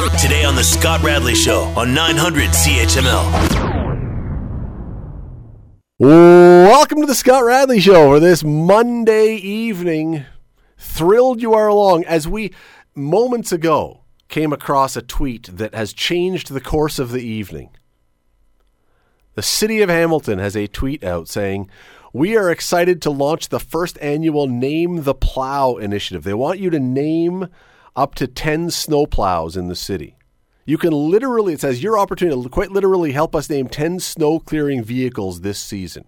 Today on The Scott Radley Show on 900 CHML. Welcome to the Scott Radley Show for this Monday evening. Thrilled you are along as we moments ago came across a tweet that has changed the course of the evening. The city of Hamilton has a tweet out saying, We are excited to launch the first annual Name the Plow initiative. They want you to name up to 10 snowplows in the city. You can literally, it says, your opportunity to quite literally help us name 10 snow clearing vehicles this season.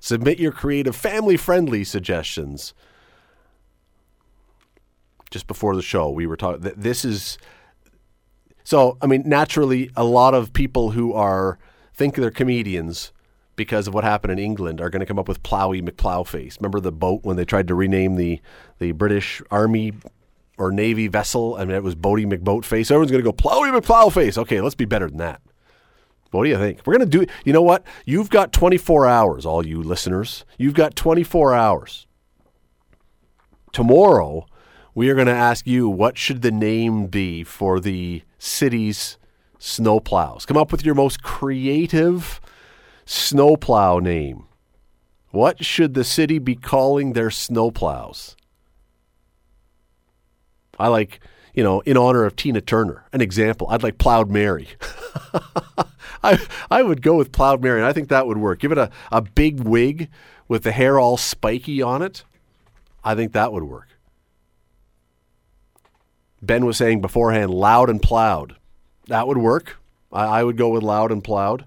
Submit your creative, family friendly suggestions. Just before the show, we were talking, this is, so, I mean, naturally, a lot of people who are, think they're comedians because of what happened in England are going to come up with Plowy McPlowface. Remember the boat when they tried to rename the, the British Army or Navy vessel. I mean, it was Boaty McBoatface. Everyone's going to go Plowy McPlowface. Okay, let's be better than that. What do you think? We're going to do, you know what? You've got 24 hours, all you listeners. You've got 24 hours. Tomorrow, we are going to ask you what should the name be for the city's snowplows. Come up with your most creative snowplow name. What should the city be calling their snowplows? I like, you know, in honor of Tina Turner, an example. I'd like Plowed Mary. I I would go with Plowed Mary, and I think that would work. Give it a, a big wig with the hair all spiky on it. I think that would work. Ben was saying beforehand, loud and plowed. That would work. I, I would go with loud and plowed.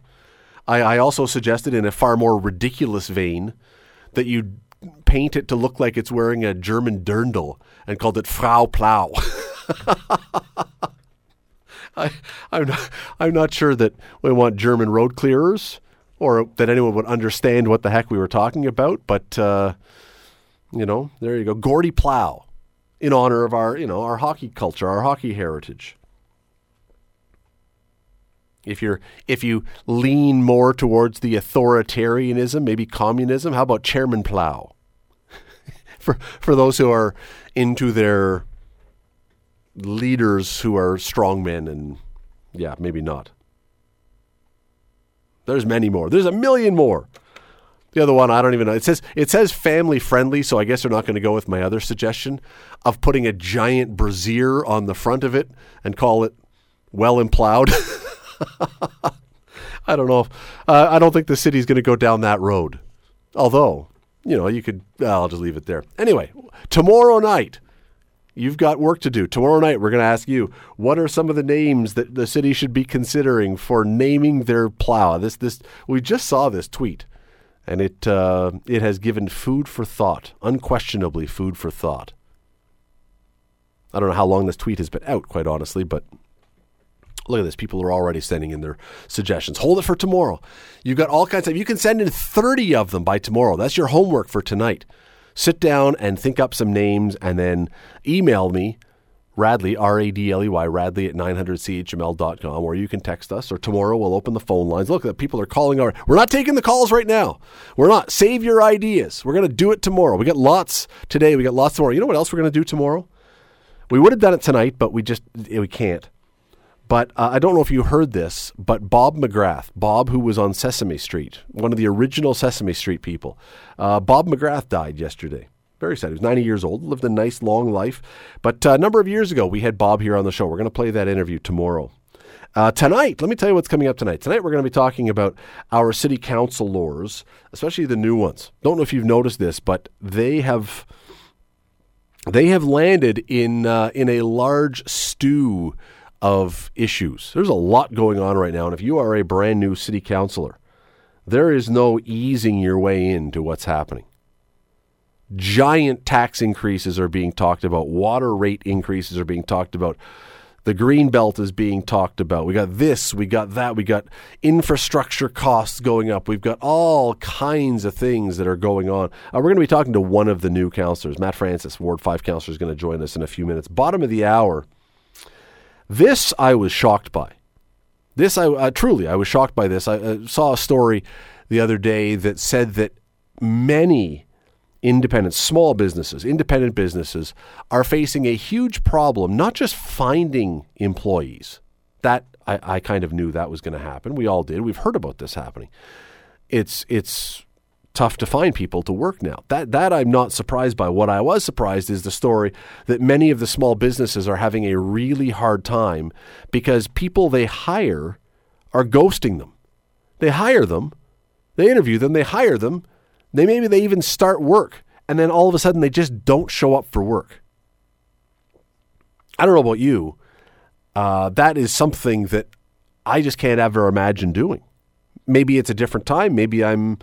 I, I also suggested in a far more ridiculous vein that you paint it to look like it's wearing a German dirndl and called it Frau Plow. I, I'm not, I'm not sure that we want German road clearers or that anyone would understand what the heck we were talking about. But uh, you know, there you go, Gordie Plow, in honor of our you know our hockey culture, our hockey heritage. If you're if you lean more towards the authoritarianism, maybe communism, how about Chairman Plow? For for those who are into their leaders who are strong men and yeah, maybe not. There's many more. There's a million more. The other one I don't even know. It says it says family friendly, so I guess they're not going to go with my other suggestion of putting a giant brazier on the front of it and call it well and plowed. I don't know. If, uh, I don't think the city's going to go down that road. Although, you know, you could. I'll just leave it there. Anyway, tomorrow night, you've got work to do. Tomorrow night, we're going to ask you what are some of the names that the city should be considering for naming their plow. This, this, we just saw this tweet, and it, uh, it has given food for thought. Unquestionably, food for thought. I don't know how long this tweet has been out, quite honestly, but Look at this. People are already sending in their suggestions. Hold it for tomorrow. You've got all kinds of, you can send in 30 of them by tomorrow. That's your homework for tonight. Sit down and think up some names and then email me, Radley, R A D L E Y, Radley at 900CHML.com, or you can text us, or tomorrow we'll open the phone lines. Look, the people are calling our. We're not taking the calls right now. We're not. Save your ideas. We're going to do it tomorrow. We got lots today. We got lots tomorrow. You know what else we're going to do tomorrow? We would have done it tonight, but we just, we can't. But uh, I don't know if you heard this, but Bob McGrath, Bob who was on Sesame Street, one of the original Sesame Street people, uh, Bob McGrath died yesterday. Very sad. He was 90 years old, lived a nice long life. But uh, a number of years ago, we had Bob here on the show. We're going to play that interview tomorrow. Uh, tonight, let me tell you what's coming up tonight. Tonight, we're going to be talking about our city council laws, especially the new ones. Don't know if you've noticed this, but they have they have landed in uh, in a large stew of issues. There's a lot going on right now, and if you are a brand new city councilor, there is no easing your way into what's happening. Giant tax increases are being talked about, water rate increases are being talked about. The green belt is being talked about. We got this, we got that, we got infrastructure costs going up. We've got all kinds of things that are going on. Uh, we're going to be talking to one of the new councilors, Matt Francis, Ward 5 councilor, is going to join us in a few minutes. Bottom of the hour. This I was shocked by. This I uh, truly I was shocked by this. I uh, saw a story the other day that said that many independent, small businesses, independent businesses are facing a huge problem, not just finding employees. That I, I kind of knew that was going to happen. We all did. We've heard about this happening. It's it's tough to find people to work now. That that I'm not surprised by. What I was surprised is the story that many of the small businesses are having a really hard time because people they hire are ghosting them. They hire them, they interview them, they hire them, they maybe they even start work, and then all of a sudden they just don't show up for work. I don't know about you. Uh, that is something that I just can't ever imagine doing. Maybe it's a different time. Maybe I'm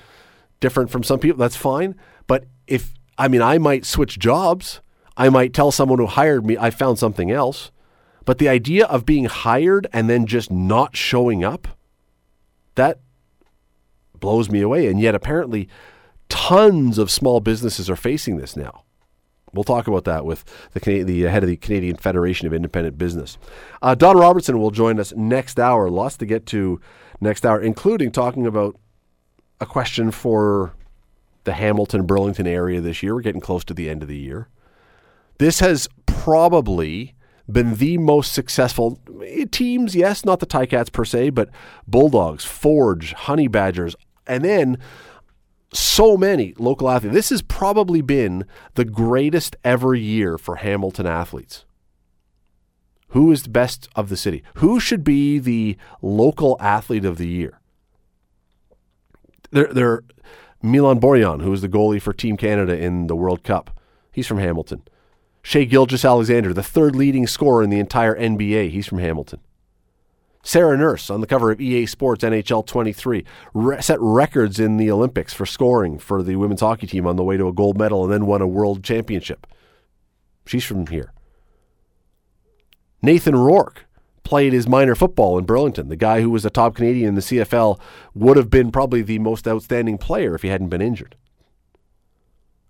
different from some people. That's fine. But if, I mean, I might switch jobs. I might tell someone who hired me I found something else. But the idea of being hired and then just not showing up, that blows me away. And yet, apparently, tons of small businesses are facing this now. We'll talk about that with the, the head of the Canadian Federation of Independent Business. Uh, Don Robertson will join us next hour. Lots to get to next hour, including talking about a question for the Hamilton Burlington area this year. We're getting close to the end of the year. This has probably been the most successful eh, teams, yes, not the Ticats per se, but Bulldogs, Forge, Honey Badgers, and then so many local athletes. This has probably been the greatest ever year for Hamilton athletes. Who is the best of the city? Who should be the local athlete of the year? They're, they're Milan Borjan, who was the goalie for Team Canada in the World Cup. He's from Hamilton. Shai Gilgeous-Alexander, the third leading scorer in the entire NBA. He's from Hamilton. Sarah Nurse on the cover of EA Sports NHL 23 re- set records in the Olympics for scoring for the women's hockey team on the way to a gold medal and then won a world championship. She's from here. Nathan Rourke played his minor football in Burlington. The guy who was a top Canadian in the CFL would have been probably the most outstanding player if he hadn't been injured.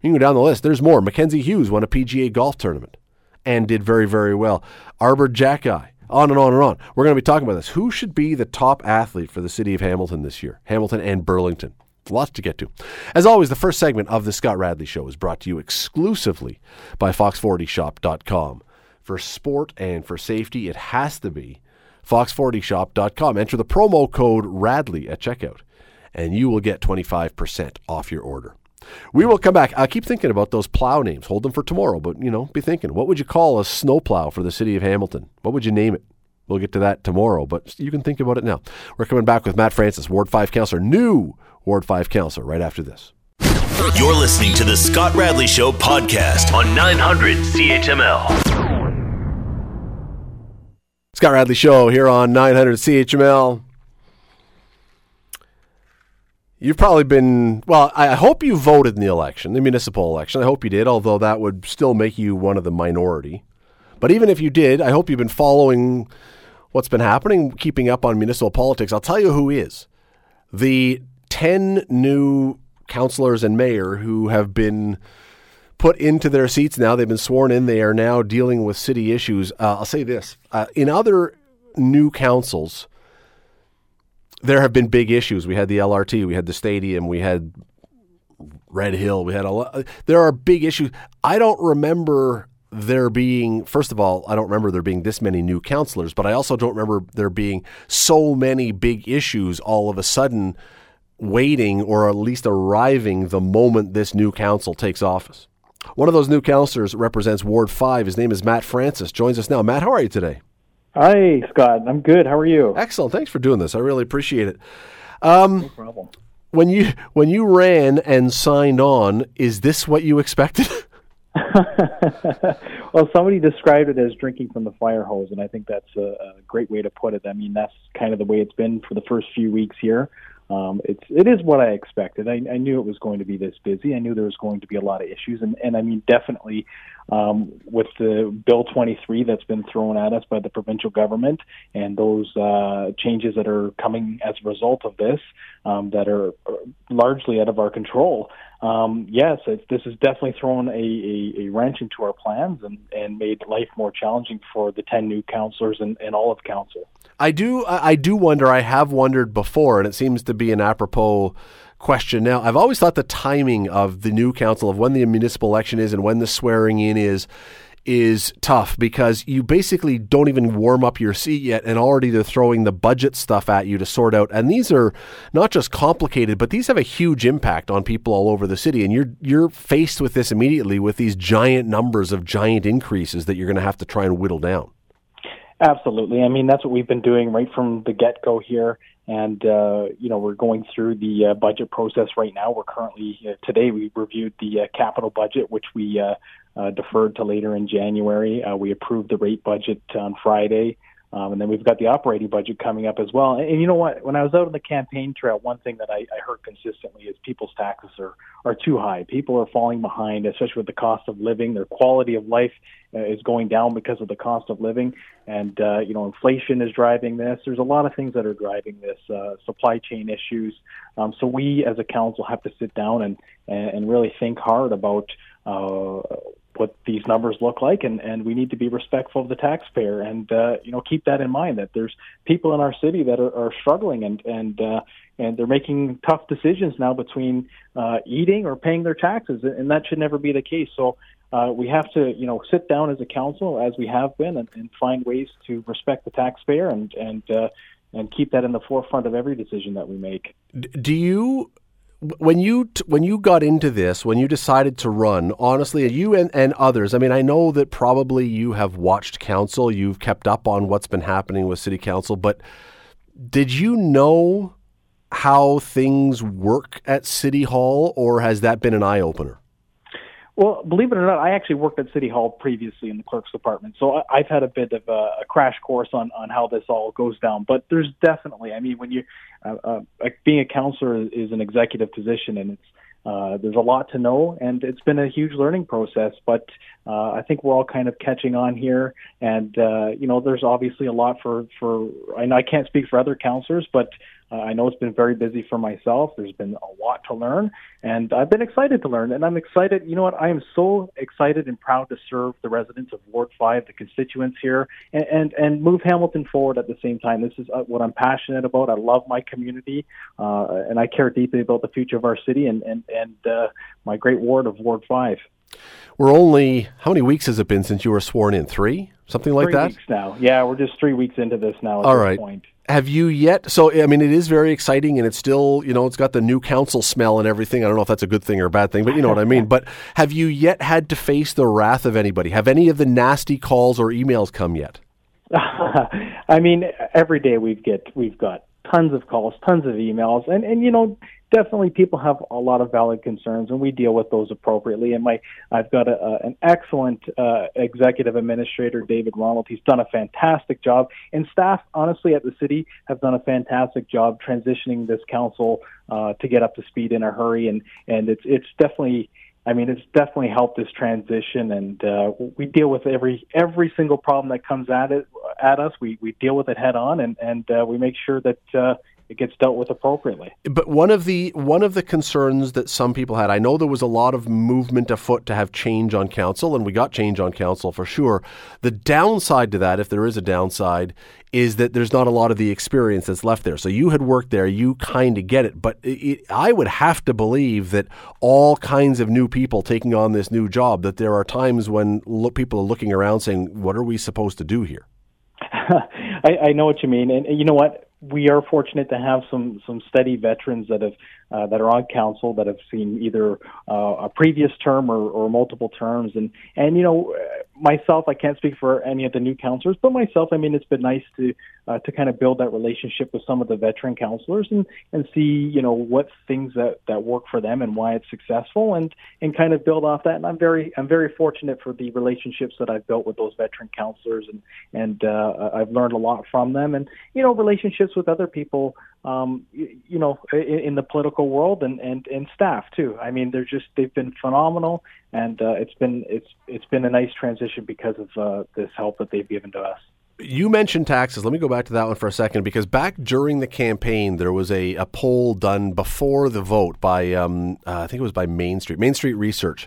You can go down the list. There's more. Mackenzie Hughes won a PGA golf tournament and did very, very well. Arber Xhekaj on and on and on. We're going to be talking about this. Who should be the top athlete for the city of Hamilton this year? Hamilton and Burlington. Lots to get to. As always, the first segment of the Scott Radley Show is brought to you exclusively by Fox40Shop.com. For sport and for safety, it has to be Fox40Shop.com. Enter the promo code RADLEY at checkout, and you will get 25% off your order. We will come back. I keep thinking about those plow names. Hold them for tomorrow, but you know, be thinking, what would you call a snowplow for the city of Hamilton? What would you name it? We'll get to that tomorrow, but you can think about it now. We're coming back with Matt Francis, Ward 5 counselor, new Ward 5 counselor, right after this. You're listening to the Scott Radley Show podcast on 900 CHML. Scott Radley Show here on 900 CHML. You've probably been, well, I hope you voted in the election, the municipal election. I hope you did, although that would still make you one of the minority. But even if you did, I hope you've been following what's been happening, keeping up on municipal politics. I'll tell you who is. The 10 new councilors and mayor who have been put into their seats now. They've been sworn in. They are now dealing with city issues. Uh, I'll say this uh, in other new councils, there have been big issues. We had the LRT, we had the stadium, we had Red Hill, we had a lot. There are big issues. I don't remember there being, first of all, I don't remember there being this many new councilors, but I also don't remember there being so many big issues all of a sudden waiting or at least arriving the moment this new council takes office. One of those new councilors represents Ward 5. His name is Matt Francis. Joins us now. Matt, how are you today? Hi, Scott. I'm good. How are you? Excellent. Thanks for doing this. I really appreciate it. Um, no problem. When you when you ran and signed on, is this what you expected? well, somebody described it as drinking from the fire hose, and I think that's a, a great way to put it. I mean, that's kind of the way it's been for the first few weeks here. Um, it's it is what I expected. I, I knew it was going to be this busy. I knew there was going to be a lot of issues, and and I mean definitely um, with the Bill 23 that's been thrown at us by the provincial government, and those uh, changes that are coming as a result of this um, that are largely out of our control. Um, yes, this has definitely thrown a, a, a wrench into our plans and, and made life more challenging for the 10 new councillors and, and all of council. I do I do wonder. I have wondered before, and it seems to be an apropos question. Now, I've always thought the timing of the new council, of when the municipal election is and when the swearing in is, is tough because you basically don't even warm up your seat yet and already they're throwing the budget stuff at you to sort out and these are not just complicated but these have a huge impact on people all over the city and you're you're faced with this immediately with these giant numbers of giant increases that you're going to have to try and whittle down. Absolutely. I mean, that's what we've been doing right from the get go here. And, uh, you know, we're going through the uh, budget process right now. We're currently, uh, today, we reviewed the uh, capital budget, which we uh, uh, deferred to later in January. Uh, we approved the rate budget on Friday. Um, and then we've got the operating budget coming up as well. And, and you know what? When I was out on the campaign trail, one thing that I, I heard consistently is people's taxes are, are too high. People are falling behind, especially with the cost of living. Their quality of life uh, is going down because of the cost of living. And, uh, you know, inflation is driving this. There's a lot of things that are driving this, uh, supply chain issues. Um, so we as a council have to sit down and, and really think hard about uh, what these numbers look like, and, and we need to be respectful of the taxpayer, and uh, you know keep that in mind that there's people in our city that are, are struggling, and and uh, and they're making tough decisions now between uh, eating or paying their taxes, and that should never be the case. So. Uh, we have to, you know, sit down as a council, as we have been, and, and find ways to respect the taxpayer and and uh, and keep that in the forefront of every decision that we make. Do you when you t- when you got into this, when you decided to run, honestly, you and, and others, I mean, I know that probably you have watched council, you've kept up on what's been happening with city council, but did you know how things work at city hall, or has that been an eye opener? Well, believe it or not, I actually worked at City Hall previously in the clerk's department, so I've had a bit of a, crash course on on how this all goes down. But there's definitely, I mean, when you uh, uh, being a counselor is an executive position, and it's uh, there's a lot to know, and it's been a huge learning process. But uh, I think we're all kind of catching on here, and uh, you know, there's obviously a lot for for. I know I can't speak for other counselors, but uh, I know it's been very busy for myself. There's been a lot to learn, and I've been excited to learn. And I'm excited. You know what? I am so excited and proud to serve the residents of Ward Five, the constituents here, and and, and move Hamilton forward at the same time. This is uh, what I'm passionate about. I love my community, uh, and I care deeply about the future of our city and and and uh, my great ward of Ward Five. We're only how many weeks has it been since you were sworn in? Three, something like three that. Weeks now, yeah, we're just three weeks into this now. All right. Point have you yet? So, I mean, it is very exciting, and it's still, you know, it's got the new council smell and everything. I don't know if that's a good thing or a bad thing, but you know what I mean. But have you yet had to face the wrath of anybody? Have any of the nasty calls or emails come yet? I mean, every day we've get we've got tons of calls, tons of emails, and and you know, definitely people have a lot of valid concerns, and we deal with those appropriately. And my, I've got a, a, an excellent uh, executive administrator, David Ronald. He's done a fantastic job, and staff, honestly, at the city have done a fantastic job transitioning this council uh, to get up to speed in a hurry. And and it's it's definitely. I mean, it's definitely helped this transition, and uh, we deal with every every single problem that comes at it at us. We we deal with it head on, and and uh, we make sure that uh, it gets dealt with appropriately. But one of the one of the concerns that some people had, I know there was a lot of movement afoot to have change on council, and we got change on council for sure. The downside to that, if there is a downside, is that there's not a lot of the experience that's left there. So you had worked there, you kind of get it. But it, I would have to believe that all kinds of new people taking on this new job, that there are times when look, people are looking around saying, "What are we supposed to do here?" I, I know what you mean, and you know what we are fortunate to have some some steady veterans that have uh, that are on council that have seen either uh, a previous term or, or multiple terms. And and you know, myself, I can't speak for any of the new counselors, but myself, I mean, it's been nice to uh, to kind of build that relationship with some of the veteran counselors and and see you know what things that that work for them and why it's successful and and kind of build off that. And I'm very I'm very fortunate for the relationships that I've built with those veteran counselors and and uh, I've learned a lot from them. And you know, relationships with other people um, you, know, in, in, the political world and, and, and staff too. I mean, they're just they've been phenomenal, and uh, it's been it's it's been a nice transition because of uh, this help that they've given to us. You mentioned taxes. Let me go back to that one for a second because back during the campaign, there was a, a poll done before the vote by, um, uh, I think it was by Main Street, Main Street Research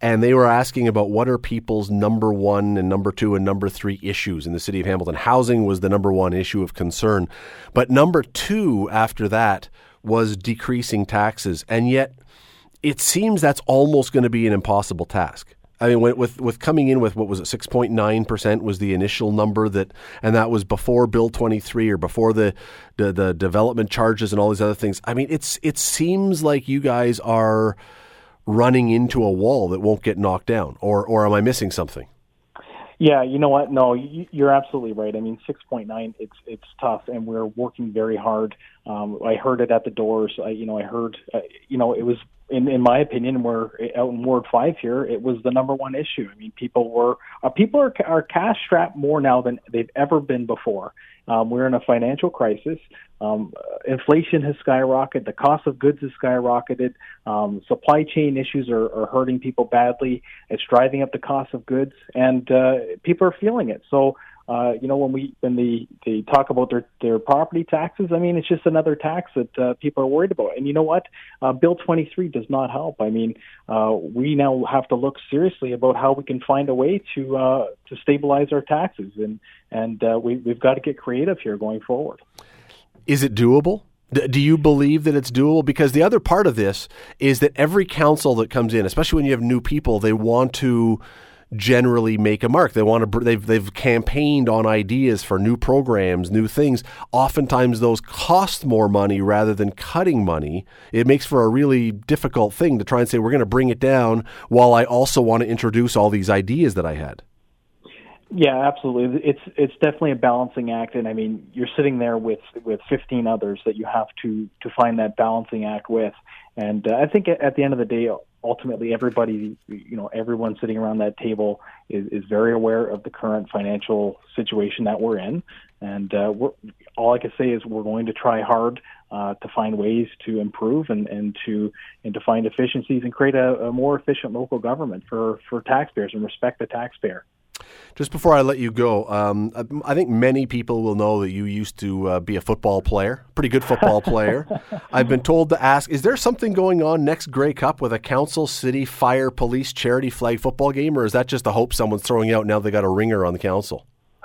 and they were asking about what are people's number one and number two and number three issues in the city of Hamilton. Housing was the number one issue of concern, but number two after that was decreasing taxes, and yet it seems that's almost going to be an impossible task. I mean, with with coming in with what was it, six point nine percent was the initial number that, and that was before Bill twenty three or before the, the the development charges and all these other things. I mean, it's it seems like you guys are running into a wall that won't get knocked down, or or am I missing something? Yeah, you know what? No, you're absolutely right. I mean, 6.9, it's it's tough, and we're working very hard. Um, I heard it at the doors. I, you know, I heard, uh, you know, it was in in my opinion, we're out in Ward Five here. It was the number one issue. I mean, people were uh, people are are cash strapped more now than they've ever been before. Um, we're in a financial crisis. Um, inflation has skyrocketed. The cost of goods has skyrocketed. Um, supply chain issues are, are hurting people badly. It's driving up the cost of goods, and uh, people are feeling it. So uh, you know, when we when they they talk about their their property taxes, I mean, it's just another tax that uh, people are worried about. And you know what? Uh, Bill 23 does not help. I mean, uh, we now have to look seriously about how we can find a way to uh, to stabilize our taxes, and and uh, we we've got to get creative here going forward. Is it doable? Do you believe that it's doable? Because the other part of this is that every council that comes in, especially when you have new people, they want to generally make a mark. They want to they've they've campaigned on ideas for new programs, new things. Oftentimes those cost more money rather than cutting money. It makes for a really difficult thing to try and say we're going to bring it down while I also want to introduce all these ideas that I had. Yeah, absolutely. It's it's definitely a balancing act, and I mean, you're sitting there with with 15 others that you have to to find that balancing act with. And uh, I think at the end of the day, ultimately everybody, you know, everyone sitting around that table is, is very aware of the current financial situation that we're in. And uh, we're, all I can say is we're going to try hard uh, to find ways to improve and, and to and to find efficiencies and create a, a more efficient local government for, for taxpayers and respect the taxpayer. Just before I let you go, um, I think many people will know that you used to uh, be a football player, pretty good football player. I've been told to ask: Is there something going on next Grey Cup with a council, city, fire, police, charity flag football game, or is that just a hope someone's throwing out now they got a ringer on the council?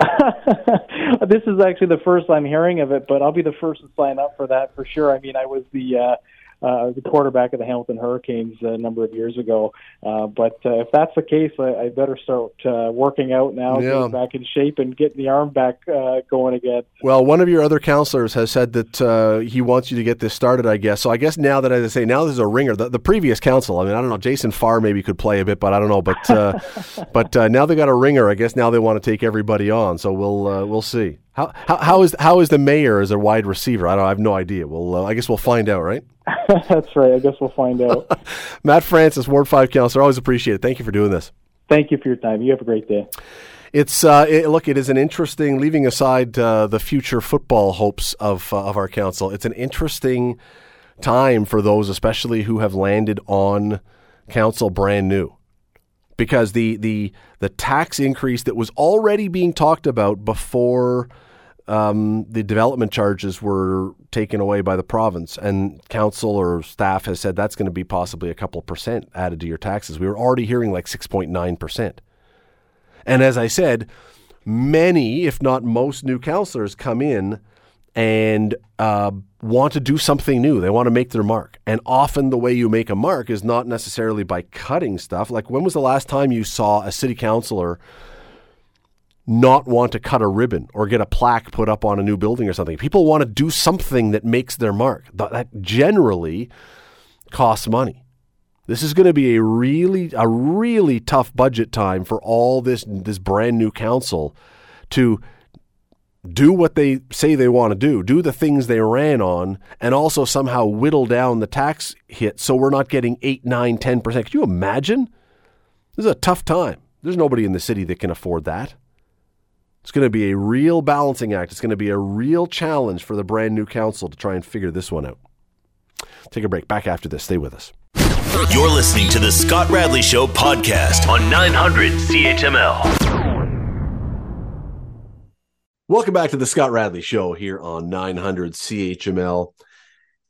this is actually the first I'm hearing of it, but I'll be the first to sign up for that for sure. I mean, I was the uh, uh, the quarterback of the Hamilton Hurricanes a number of years ago. Uh, but uh, if that's the case, I, I better start uh, working out now, yeah. getting back in shape, and getting the arm back uh, going again. Well, one of your other counselors has said that uh, he wants you to get this started. I guess so. I guess now that as I say, now there's a ringer. The, the previous council. I mean, I don't know. Jason Farr maybe could play a bit, but I don't know. But uh, but uh, now they got a ringer. I guess now they want to take everybody on. So we'll uh, we'll see. How, how, how is how is the mayor as a wide receiver? I don't. I have no idea. Well, uh, I guess we'll find out, right? That's right. I guess we'll find out. Matt Francis, Ward Five Councilor, always appreciate it. Thank you for doing this. Thank you for your time. You have a great day. It's uh, it, look. It is an interesting. Leaving aside uh, the future football hopes of uh, of our council, it's an interesting time for those, especially who have landed on council brand new because the the the tax increase that was already being talked about before um, the development charges were taken away by the province, and council or staff has said that's going to be possibly a couple percent added to your taxes. We were already hearing like six point nine percent, and as I said, many, if not most, new councillors come in and uh, want to do something new. They want to make their mark. And often the way you make a mark is not necessarily by cutting stuff. Like, when was the last time you saw a city councilor not want to cut a ribbon or get a plaque put up on a new building or something? People want to do something that makes their mark. That generally costs money. This is going to be a really a really tough budget time for all this this brand new council to do what they say they want to do, do the things they ran on, and also somehow whittle down the tax hit so we're not getting 8, 9, 10%. Could you imagine? This is a tough time. There's nobody in the city that can afford that. It's going to be a real balancing act. It's going to be a real challenge for the brand new council to try and figure this one out. Take a break. Back after this. Stay with us. You're listening to the Scott Radley Show podcast on 900 CHML. Welcome back to the Scott Radley Show here on 900 CHML.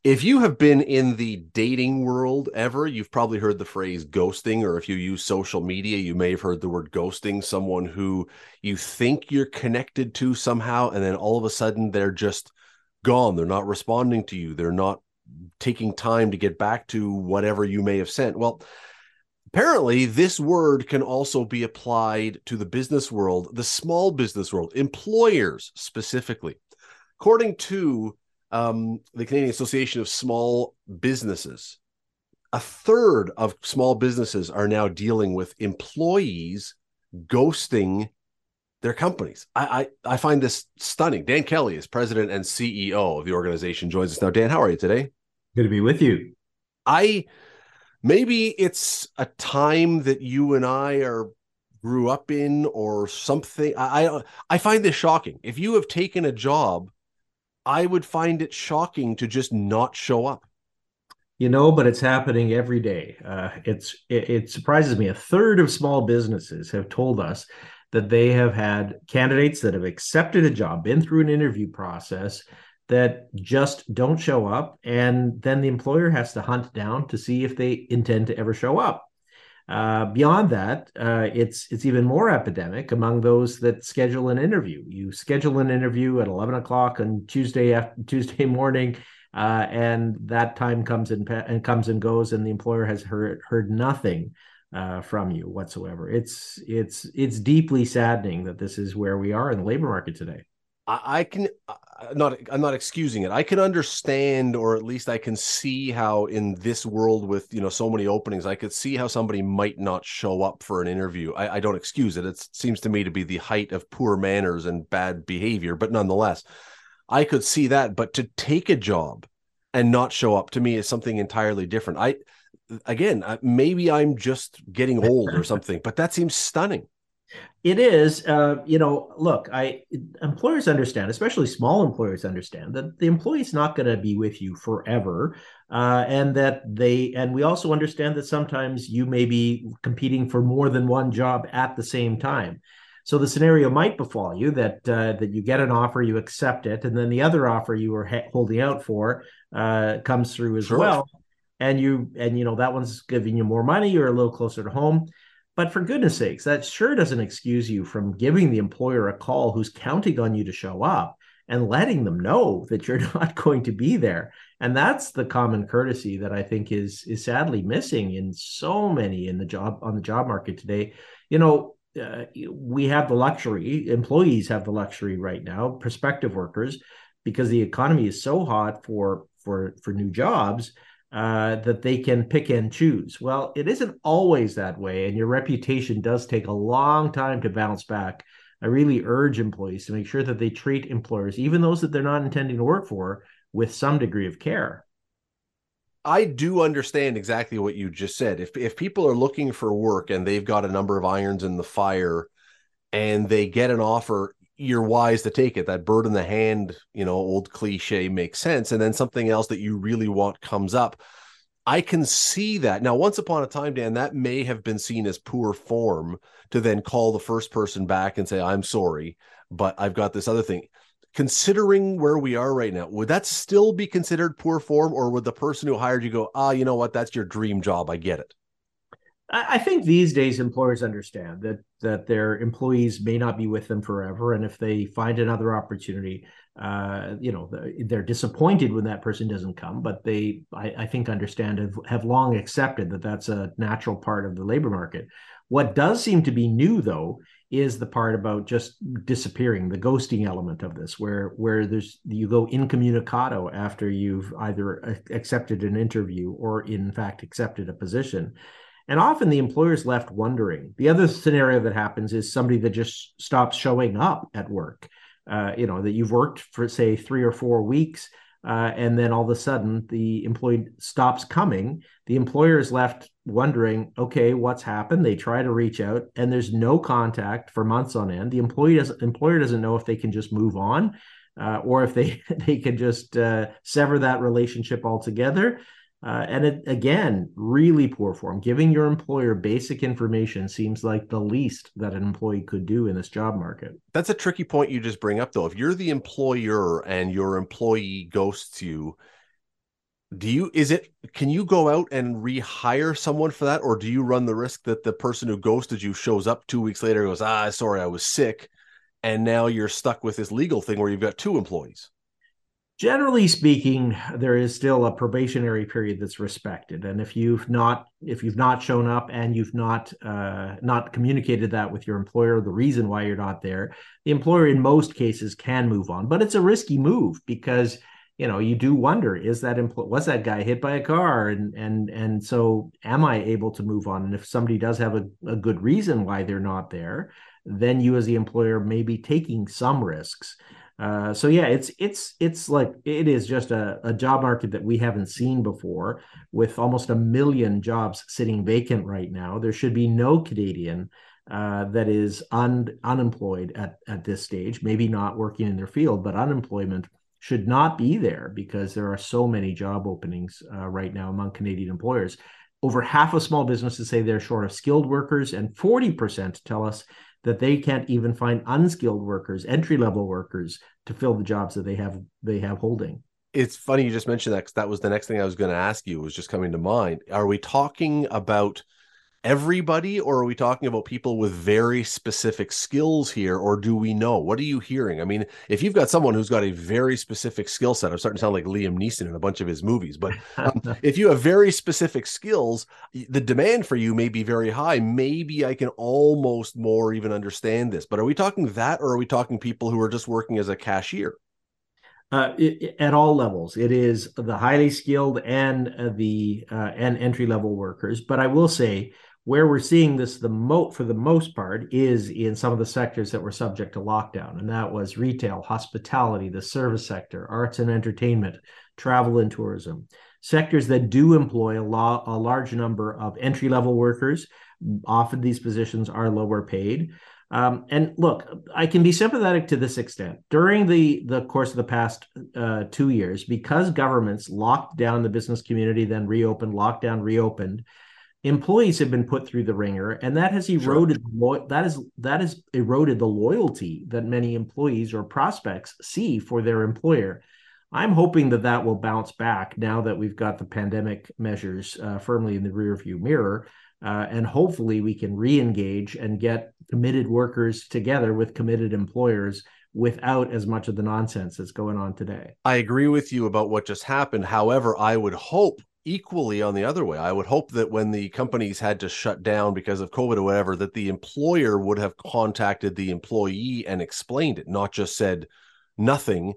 If you have been in the dating world ever, you've probably heard the phrase ghosting, or if you use social media, you may have heard the word ghosting someone who you think you're connected to somehow, and then all of a sudden they're just gone. They're not responding to you, they're not taking time to get back to whatever you may have sent. Well, apparently, this word can also be applied to the business world, the small business world, employers specifically. According to um, the Canadian Association of Small Businesses, a third of small businesses are now dealing with employees ghosting their companies. I, I, I find this stunning. Dan Kelly is president and CEO of the organization. Joins us now. Dan, how are you today? Good to be with you. I maybe it's a time that you and I are grew up in or something. I I, I find this shocking. If you have taken a job, I would find it shocking to just not show up. You know but it's happening every day. Uh, it's it, it, surprises me. A third of small businesses have told us that they have had candidates that have accepted a job been through an interview process that just don't show up and then the employer has to hunt down to see if they intend to ever show up uh, beyond that, uh, it's it's even more epidemic among those that schedule an interview. You schedule an interview at eleven o'clock on Tuesday after, Tuesday morning uh, and that time comes and and comes and goes, and the employer has heard heard nothing uh, from you whatsoever. It's it's it's deeply saddening that this is where we are in the labor market today. I, I can uh, not I'm not excusing it. I can understand, or at least I can see how in this world with you know so many openings, I could see how somebody might not show up for an interview. I, I don't excuse it. It seems to me to be the height of poor manners and bad behavior, but nonetheless I could see that, but to take a job and not show up to me is something entirely different. I again, maybe I'm just getting old or something, but that seems stunning. It is, uh, you know. Look, I employers understand, especially small employers understand that the employee's not going to be with you forever, uh, and that they. And we also understand that sometimes you may be competing for more than one job at the same time. So the scenario might befall you that uh, that you get an offer, you accept it, and then the other offer you were ha- holding out for uh, comes through as sure. well, and you and you know that one's giving you more money, you're a little closer to home. But for goodness sakes, that sure doesn't excuse you from giving the employer a call who's counting on you to show up and letting them know that you're not going to be there. And that's the common courtesy that I think is is sadly missing in so many in the job on the job market today. You know, uh, we have the luxury, employees have the luxury right now, prospective workers, because the economy is so hot for for for new jobs uh, that they can pick and choose. Well, it isn't always that way, and your reputation does take a long time to bounce back. I really urge employees to make sure that they treat employers, even those that they're not intending to work for, with some degree of care. I do understand exactly what you just said. If if people are looking for work and they've got a number of irons in the fire and they get an offer, you're wise to take it. That bird in the hand, you know, old cliche makes sense. And then something else that you really want comes up. I can see that. Now, once upon a time, Dan, that may have been seen as poor form to then call the first person back and say, I'm sorry, but I've got this other thing considering where we are right now, would that still be considered poor form, or would the person who hired you go, ah, you know what, that's your dream job? I get it. I think these days employers understand that that their employees may not be with them forever, and if they find another opportunity, uh, you know, they're disappointed when that person doesn't come. But they, I, I think, understand have, have long accepted that that's a natural part of the labor market. What does seem to be new, though, is the part about just disappearing, the ghosting element of this, where where there's you go incommunicado after you've either accepted an interview or in fact accepted a position. And often the employer's left wondering. The other scenario that happens is somebody that just stops showing up at work. Uh, you know, that you've worked for say three or four weeks uh, and then all of a sudden the employee stops coming the employer is left wondering okay what's happened they try to reach out and there's no contact for months on end the employee does, employer doesn't know if they can just move on uh, or if they they can just uh, sever that relationship altogether uh, and it, again, really poor form. Giving your employer basic information seems like the least that an employee could do in this job market. That's a tricky point you just bring up, though. If you're the employer and your employee ghosts you, do you is it can you go out and rehire someone for that or do you run the risk that the person who ghosted you shows up two weeks later goes ah sorry i was sick and now you're stuck with this legal thing where you've got two employees generally speaking there is still a probationary period that's respected. And if you've not if you've not shown up and you've not uh, not communicated that with your employer the reason why you're not there the employer in most cases can move on. But it's a risky move because you know you do wonder is that empl- was that guy hit by a car? And and and so am i able to move on? And if somebody does have a, a good reason why they're not there then you as the employer may be taking some risks uh, so yeah, it's it's it's like it is just a, a job market that we haven't seen before, with almost a million jobs sitting vacant right now. There should be no Canadian uh, that is un, unemployed at at this stage. Maybe not working in their field, but unemployment should not be there because there are so many job openings uh, right now among Canadian employers. Over half of small businesses say they're short of skilled workers, and 40% tell us that they can't even find unskilled workers, entry level workers to fill the jobs that they have they have holding. It's funny you just mentioned that because that was the next thing I was going to ask you was just coming to mind. Are we talking about everybody or are we talking about people with very specific skills here or do we know what are you hearing i mean if you've got someone who's got a very specific skill set i'm starting to sound like liam neeson in a bunch of his movies but um, if you have very specific skills the demand for you may be very high maybe i can almost more even understand this but are we talking that or are we talking people who are just working as a cashier uh, it, at all levels. It is the highly skilled and uh, the uh, and entry level workers. But I will say where we're seeing this the mo for the most part is in some of the sectors that were subject to lockdown, and that was retail, hospitality, the service sector, arts and entertainment, travel and tourism. Sectors that do employ a, lo- a large number of entry level workers. Often these positions are lower paid. Um, and look, I can be sympathetic to this extent. During the, the course of the past uh, two years, because governments locked down the business community, then reopened, lockdown, reopened, employees have been put through the ringer and that has eroded sure. that is that has eroded the loyalty that many employees or prospects see for their employer i'm hoping that that will bounce back now that we've got the pandemic measures uh, firmly in the rearview mirror uh, and hopefully we can re-engage and get committed workers together with committed employers without as much of the nonsense that's going on today. I agree with you about what just happened. However, I would hope equally on the other way. I would hope that when the companies had to shut down because of COVID or whatever, that the employer would have contacted the employee and explained it, not just said nothing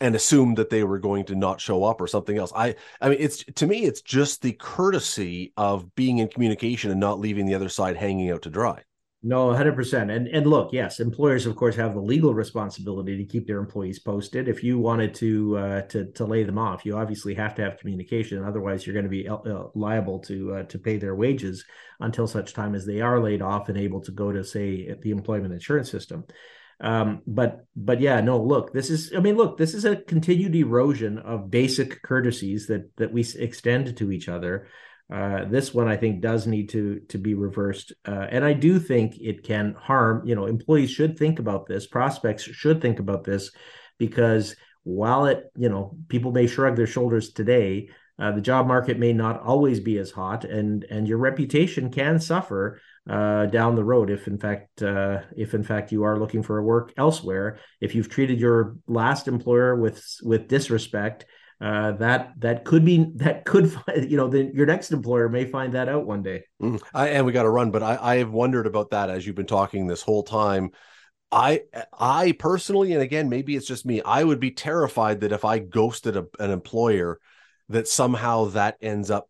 and assumed that they were going to not show up or something else. I I mean it's to me it's just the courtesy of being in communication and not leaving the other side hanging out to dry. No, 100%. And and look, yes, employers of course have the legal responsibility to keep their employees posted. If you wanted to uh, to to lay them off, you obviously have to have communication. Otherwise, you're going to be uh, liable to uh, to pay their wages until such time as they are laid off and able to go to say the employment insurance system. Um, but but yeah, no, look, this is I mean, look, this is a continued erosion of basic courtesies that that we extend to each other. Uh, this one I think does need to to be reversed, uh, and I do think it can harm. You know, employees should think about this. Prospects should think about this, because while it you know people may shrug their shoulders today, uh, the job market may not always be as hot, and and your reputation can suffer uh, down the road if in fact uh, if in fact you are looking for a work elsewhere. If you've treated your last employer with with disrespect uh, that that could be that could find, you know the, your next employer may find that out one day. Mm, I, and we got to run, but I, I have wondered about that as you've been talking this whole time. I I personally, and again, maybe it's just me. I would be terrified that if I ghosted a, an employer, that somehow that ends up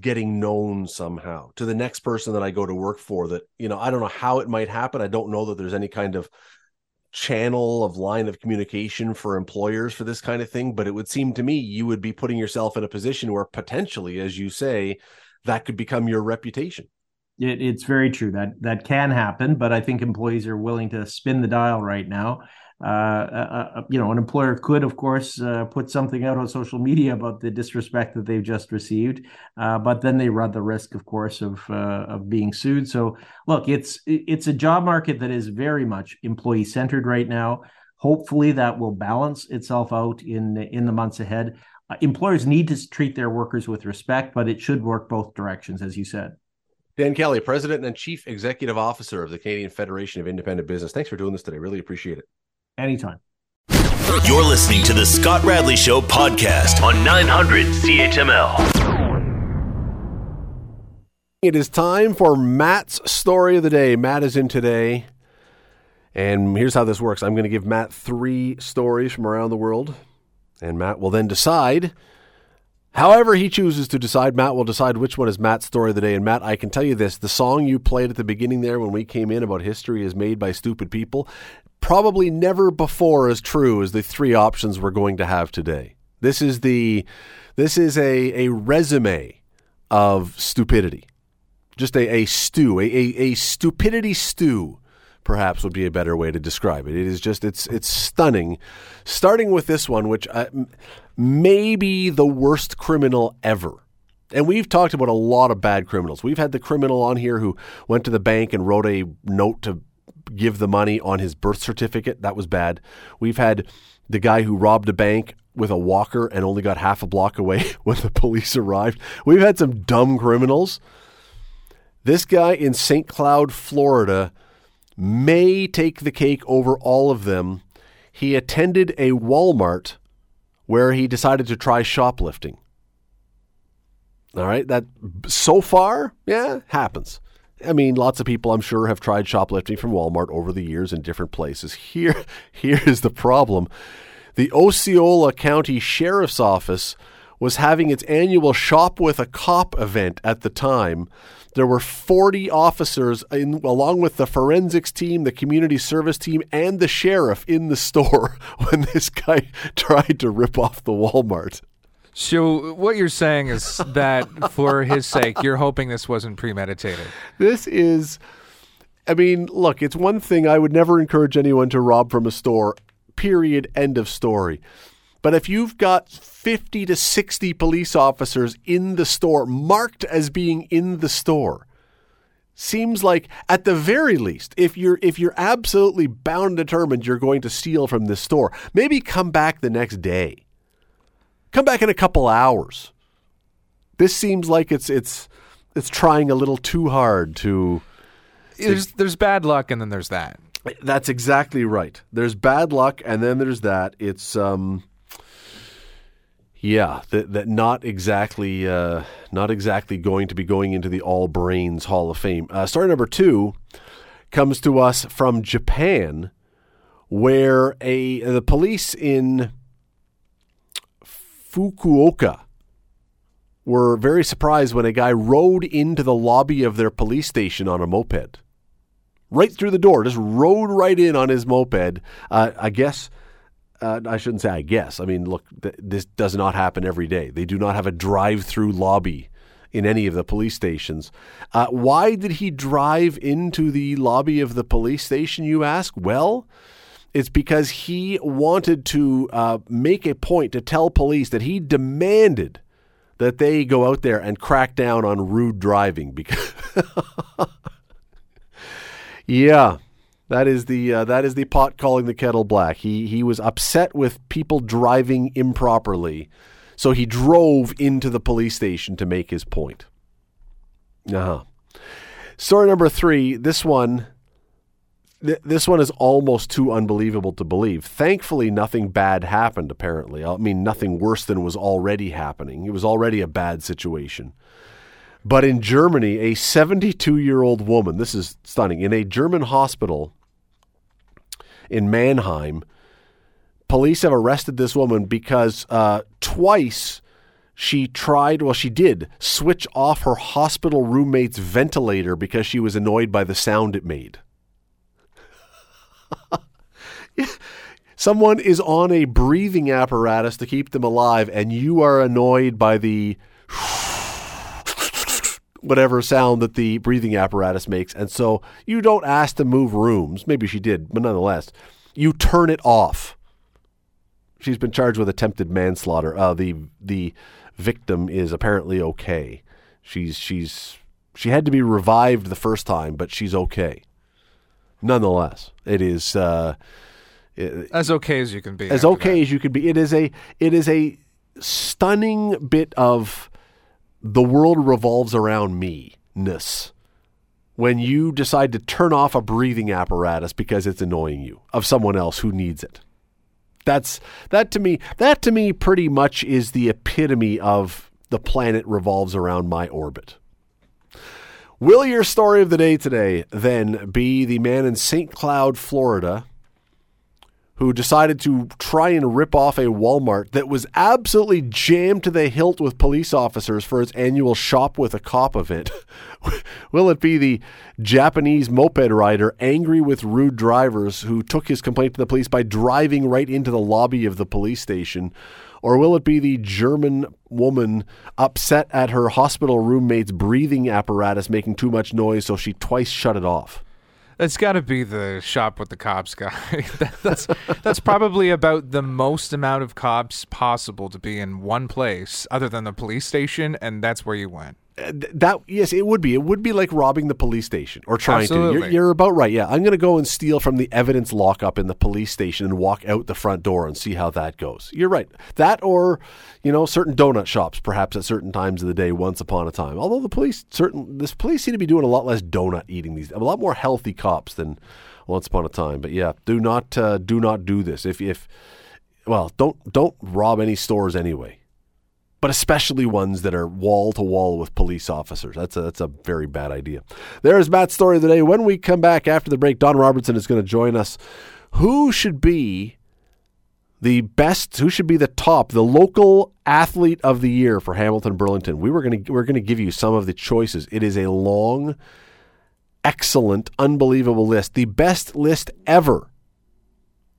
getting known somehow to the next person that I go to work for. That you know, I don't know how it might happen. I don't know that there's any kind of channel of line of communication for employers for this kind of thing but it would seem to me you would be putting yourself in a position where potentially as you say that could become your reputation. It, it's very true that that can happen but i think employees are willing to spin the dial right now uh, uh, uh, you know, an employer could, of course, uh, put something out on social media about the disrespect that they've just received, uh, but then they run the risk, of course, of uh, of being sued. So, look, it's it's a job market that is very much employee centered right now. Hopefully, that will balance itself out in in the months ahead. employers need to treat their workers with respect, but it should work both directions, as you said. Dan Kelly, President and Chief Executive Officer of the Canadian Federation of Independent Business. Thanks for doing this today. Really appreciate it. Anytime. You're listening to the Scott Radley Show podcast on 900 CHML. It is time for Matt's story of the day. Matt is in today. And here's how this works I'm going to give Matt three stories from around the world. And Matt will then decide. However, he chooses to decide, Matt will decide which one is Matt's story of the day. And Matt, I can tell you this the song you played at the beginning there when we came in about history is made by stupid people, probably never before as true as the three options we're going to have today. This is the this is a, a resume of stupidity just a, a stew, a, a, a stupidity stew, perhaps would be a better way to describe it. It is just it's it's stunning. Starting with this one, which uh, may be the worst criminal ever. And we've talked about a lot of bad criminals. We've had the criminal on here who went to the bank and wrote a note to give the money on his birth certificate. That was bad. We've had the guy who robbed a bank with a walker and only got half a block away when the police arrived. We've had some dumb criminals this guy in St. Cloud, Florida, may take the cake over all of them. He attended a Walmart where he decided to try shoplifting. All right, that so far, yeah, happens. I mean, lots of people I'm sure have tried shoplifting from Walmart over the years in different places. Here here is the problem. The Osceola County Sheriff's Office was having its annual shop with a cop event at the time there were 40 officers, in, along with the forensics team, the community service team, and the sheriff in the store when this guy tried to rip off the Walmart. So what you're saying is that for his sake, you're hoping this wasn't premeditated. This is I mean, look, it's one thing I would never encourage anyone to rob from a store. Period. End of story. But if you've got 50 to 60 police officers in the store, marked as being in the store, seems like at the very least, if you're if you're absolutely bound determined you're going to steal from this store, maybe come back the next day. Come back in a couple hours. This seems like it's it's it's trying a little too hard to there's there's bad luck and then there's that. That's exactly right. There's bad luck and then there's that. It's um yeah, that that not exactly uh, not exactly going to be going into the All Brains Hall of Fame. Uh, story number two comes to us from Japan, where a the police in Fukuoka were very surprised when a guy rode into the lobby of their police station on a moped, right through the door, just rode right in on his moped. Uh, I guess uh, I shouldn't say I guess. I mean, look, th- this does not happen every day. They do not have a drive through lobby in any of the police stations. Uh, why did he drive into the lobby of the police station, you ask? Well, it's because he wanted to uh, make a point to tell police that he demanded that they go out there and crack down on rude driving because yeah that is the uh, that is the pot calling the kettle black. He he was upset with people driving improperly, so he drove into the police station to make his point. Uh-huh. Story number three. This one. Th- this one is almost too unbelievable to believe. Thankfully, nothing bad happened. Apparently, I mean nothing worse than was already happening. It was already a bad situation. But in Germany, a 72 year old woman, this is stunning, in a German hospital in Mannheim. Police have arrested this woman because uh, twice she tried, well, she did switch off her hospital roommate's ventilator because she was annoyed by the sound it made. Someone is on a breathing apparatus to keep them alive, and you are annoyed by the whatever sound that the breathing apparatus makes. And so you don't ask to move rooms. Maybe she did, but nonetheless, you turn it off. She's been charged with attempted manslaughter. Uh, the the victim is apparently okay. She's she's she had to be revived the first time, but she's okay. Nonetheless, it is uh, it, as okay as you can be. As okay that. as you can be. It is a it is a stunning bit of the world revolves around me ness when you decide to turn off a breathing apparatus because it's annoying you of someone else who needs it. That's that to me. That to me pretty much is the epitome of the planet revolves around my orbit. Will your story of the day today then be the man in St. Cloud, Florida, who decided to try and rip off a Walmart that was absolutely jammed to the hilt with police officers for its annual Shop with a Cop event? Will it be the Japanese moped rider angry with rude drivers who took his complaint to the police by driving right into the lobby of the police station? Or will it be the German woman upset at her hospital roommate's breathing apparatus making too much noise so she twice shut it off? It's got to be the shop with the cops guy. That- that's that's probably about the most amount of cops possible to be in one place, other than the police station, and that's where you went. Th- that yes, it would be. It would be like robbing the police station or trying to. You're, you're about right. Yeah, I'm going to go and steal from the evidence lockup in the police station and walk out the front door and see how that goes. You're right. That or you know certain donut shops, perhaps at certain times of the day, once upon a time. Although the police certain this police seem to be doing a lot less donut eating these. A lot more healthy cops than once upon a time. But yeah, do not uh, do not do this. If if well, don't don't rob any stores anyway but especially ones that are wall to wall with police officers. That's a, that's a very bad idea. There's Matt's story of the day. When we come back after the break, Don Robertson is going to join us. Who should be the best? Who should be the top, the local athlete of the year for Hamilton Burlington? We were going to we're going to give you some of the choices. It is a long, excellent, unbelievable list. The best list ever.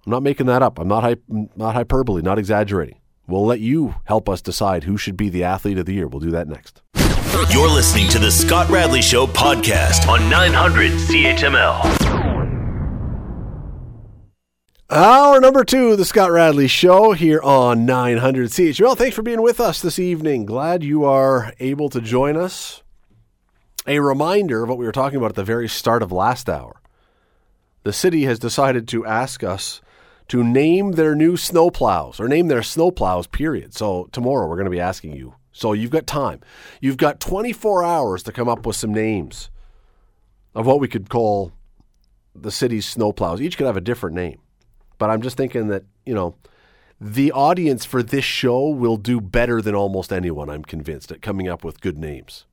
I'm not making that up. I'm not hy- not hyperbole, not exaggerating. We'll let you help us decide who should be the athlete of the year. We'll do that next. You're listening to the Scott Radley Show podcast on 900 CHML. Hour number two, the Scott Radley Show here on 900 CHML. Thanks for being with us this evening. Glad you are able to join us. A reminder of what we were talking about at the very start of last hour. The city has decided to ask us to name their new snowplows or name their snowplows, period. So tomorrow we're going to be asking you. So you've got time. You've got 24 hours to come up with some names of what we could call the city's snowplows. Each could have a different name. But I'm just thinking that, you know, the audience for this show will do better than almost anyone, I'm convinced, at coming up with good names.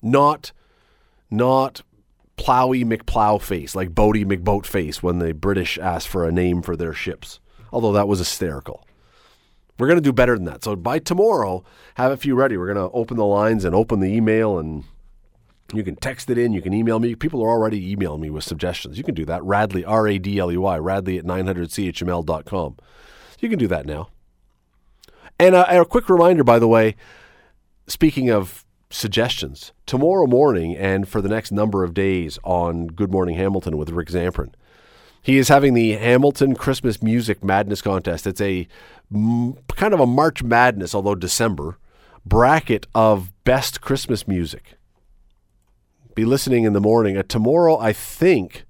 Not not Plowy McPlow face, like Boaty McBoat face when the British asked for a name for their ships. Although that was hysterical. We're going to do better than that. So by tomorrow, have a few ready. We're going to open the lines and open the email and you can text it in. You can email me. People are already emailing me with suggestions. You can do that. Radley, R A D L E Y, Radley at 900CHML.com. You can do that now. And a, a quick reminder, by the way, speaking of suggestions, tomorrow morning and for the next number of days on Good Morning Hamilton with Rick Zamperin, he is having the Hamilton Christmas Music Madness Contest. It's a mm, kind of a March Madness, although December, bracket of best Christmas music be listening in the morning. Uh, tomorrow, I think,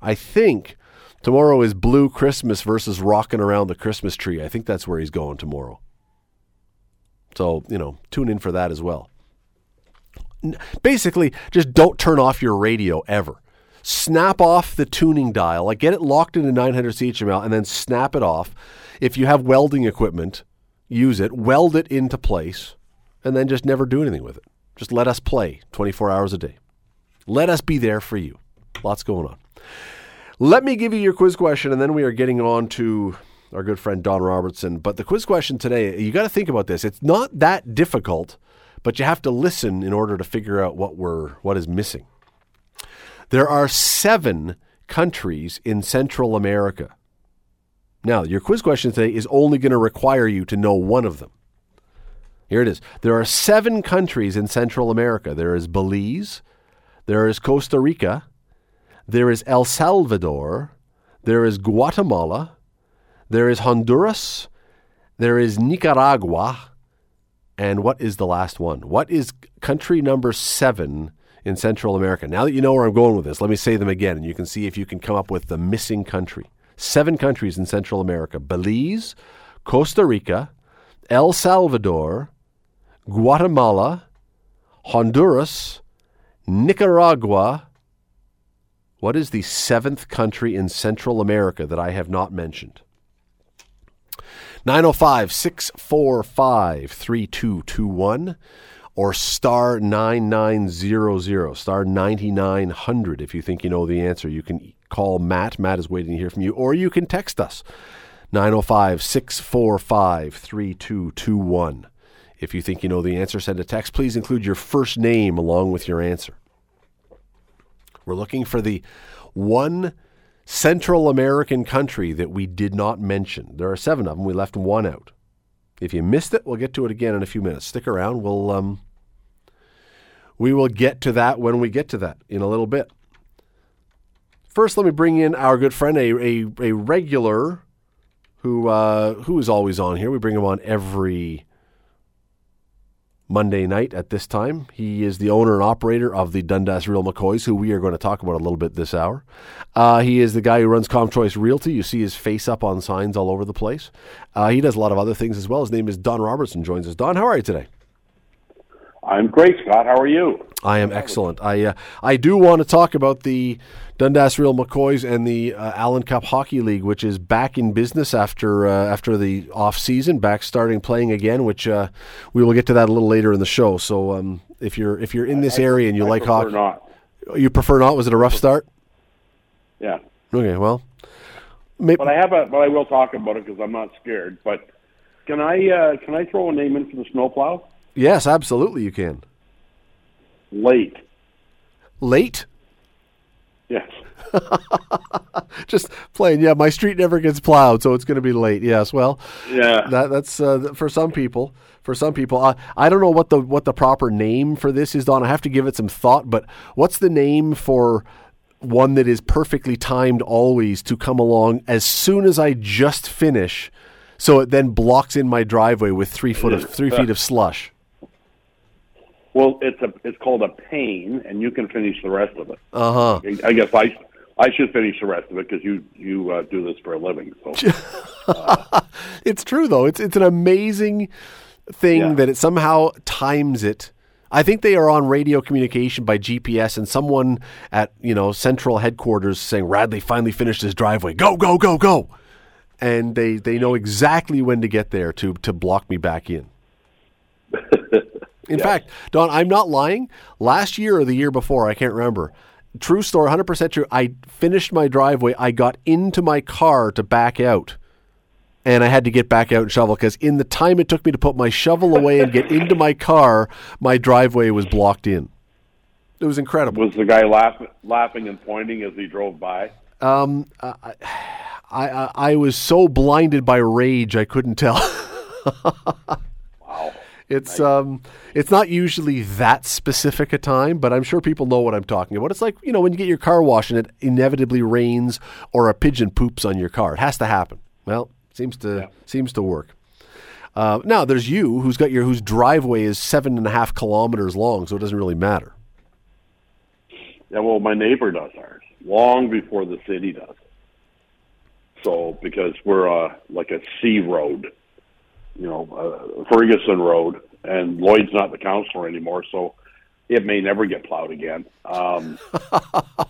I think tomorrow is Blue Christmas versus Rocking Around the Christmas Tree. I think that's where he's going tomorrow. So, you know, tune in for that as well. Basically, just don't turn off your radio ever. Snap off the tuning dial, like get it locked into 900 CHML and then snap it off. If you have welding equipment, use it, weld it into place, and then just never do anything with it. Just let us play 24 hours a day. Let us be there for you. Lots going on. Let me give you your quiz question, and then we are getting on to our good friend Don Robertson. But the quiz question today, you got to think about this. It's not that difficult, but you have to listen in order to figure out what we're what is missing. There are seven countries in Central America. Now, your quiz question today is only going to require you to know one of them. Here it is. There are seven countries in Central America. There is Belize, there is Costa Rica, there is El Salvador, there is Guatemala, there is Honduras, there is Nicaragua, and what is the last one? What is country number seven in Central America? Now that you know where I'm going with this, let me say them again, and you can see if you can come up with the missing country. Seven countries in Central America Belize, Costa Rica, El Salvador, Guatemala, Honduras, Nicaragua. What is the seventh country in Central America that I have not mentioned? 905 645 3221 or star 9900, star 9900 if you think you know the answer. You can call Matt. Matt is waiting to hear from you. Or you can text us 905 645 3221. If you think you know the answer, send a text. Please include your first name along with your answer. We're looking for the one Central American country that we did not mention. There are seven of them. We left one out. If you missed it, we'll get to it again in a few minutes. Stick around. We'll um, we will get to that when we get to that in a little bit. First, let me bring in our good friend, a a, a regular who uh, who is always on here. We bring him on every Monday night at this time. He is the owner and operator of the Dundas Real McCoys, who we are going to talk about a little bit this hour. Uh, he is the guy who runs ComChoice Realty. You see his face up on signs all over the place. Uh, he does a lot of other things as well. His name is Don Robertson. Joins us. Don, how are you today? I'm great, Scott. How are you? I am excellent. I uh, I do want to talk about the Dundas Real McCoys and the uh, Allen Cup Hockey League, which is back in business after uh, after the off season, back starting playing again. Which uh, we will get to that a little later in the show. So um, if you're if you're in this I, area and you I like hockey, not. you prefer not. Was it a rough start? Yeah. Okay. Well, but I have a. But I will talk about it because I'm not scared. But can I uh, can I throw a name in for the snowplow? Yes, absolutely, you can. Late. Late. Yes. Just playing. Yeah, my street never gets plowed, so it's going to be late. Yes. Well, Yeah. that that's uh, for some people. For some people, uh, I don't know what the what the proper name for this is, Don. I have to give it some thought. But what's the name for one that is perfectly timed always to come along as soon as I just finish, so it then blocks in my driveway with three foot of three feet of slush. Well, it's a it's called a pain, and you can finish the rest of it. Uh huh. I guess I I should finish the rest of it because you you uh, do this for a living. So It's true though. It's it's an amazing thing Yeah. that it somehow times it. I think they are on radio communication by GPS, and someone at you know central headquarters saying Radley finally finished his driveway. Go go go go, and they they know exactly when to get there to to block me back in. In fact, Don, I'm not lying. Last year or the year before, I can't remember. True story, 100% true. I finished my driveway. I got into my car to back out. And I had to get back out and shovel because in the time it took me to put my shovel away and get into my car, my driveway was blocked in. It was incredible. was the guy laughing laughing and pointing as he drove by? Um, I, I, I was so blinded by rage, I couldn't tell. It's um, it's not usually that specific a time, but I'm sure people know what I'm talking about. It's like you know when you get your car washed and it inevitably rains or a pigeon poops on your car. It has to happen. Well, seems to seems to work. Uh, now there's you who's got your whose driveway is seven and a half kilometers long, so it doesn't really matter. Yeah, well, my neighbor does ours long before the city does. So because we're uh, like a C road, you know, uh, Ferguson Road, and Lloyd's not the counselor anymore, so it may never get plowed again. Um,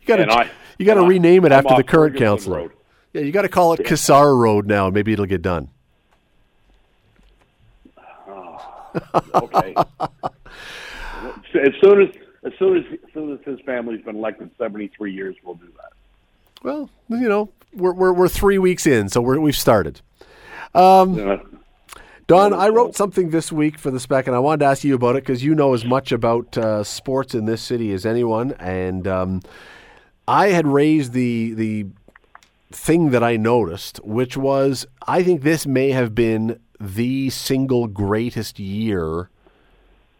You got to you got to rename it I'm after the current Ferguson counselor. Road. Yeah, you got to call it Cassar Road now. Maybe it'll get done. Okay. as soon as as soon as as soon as his family's been elected seventy three years, we'll do that. Well, you know, we're we're, we're three weeks in, so we're, we've started. Know, Don, I wrote something this week for the spec, and I wanted to ask you about it because you know as much about uh, sports in this city as anyone. And um, I had raised the the thing that I noticed, which was I think this may have been the single greatest year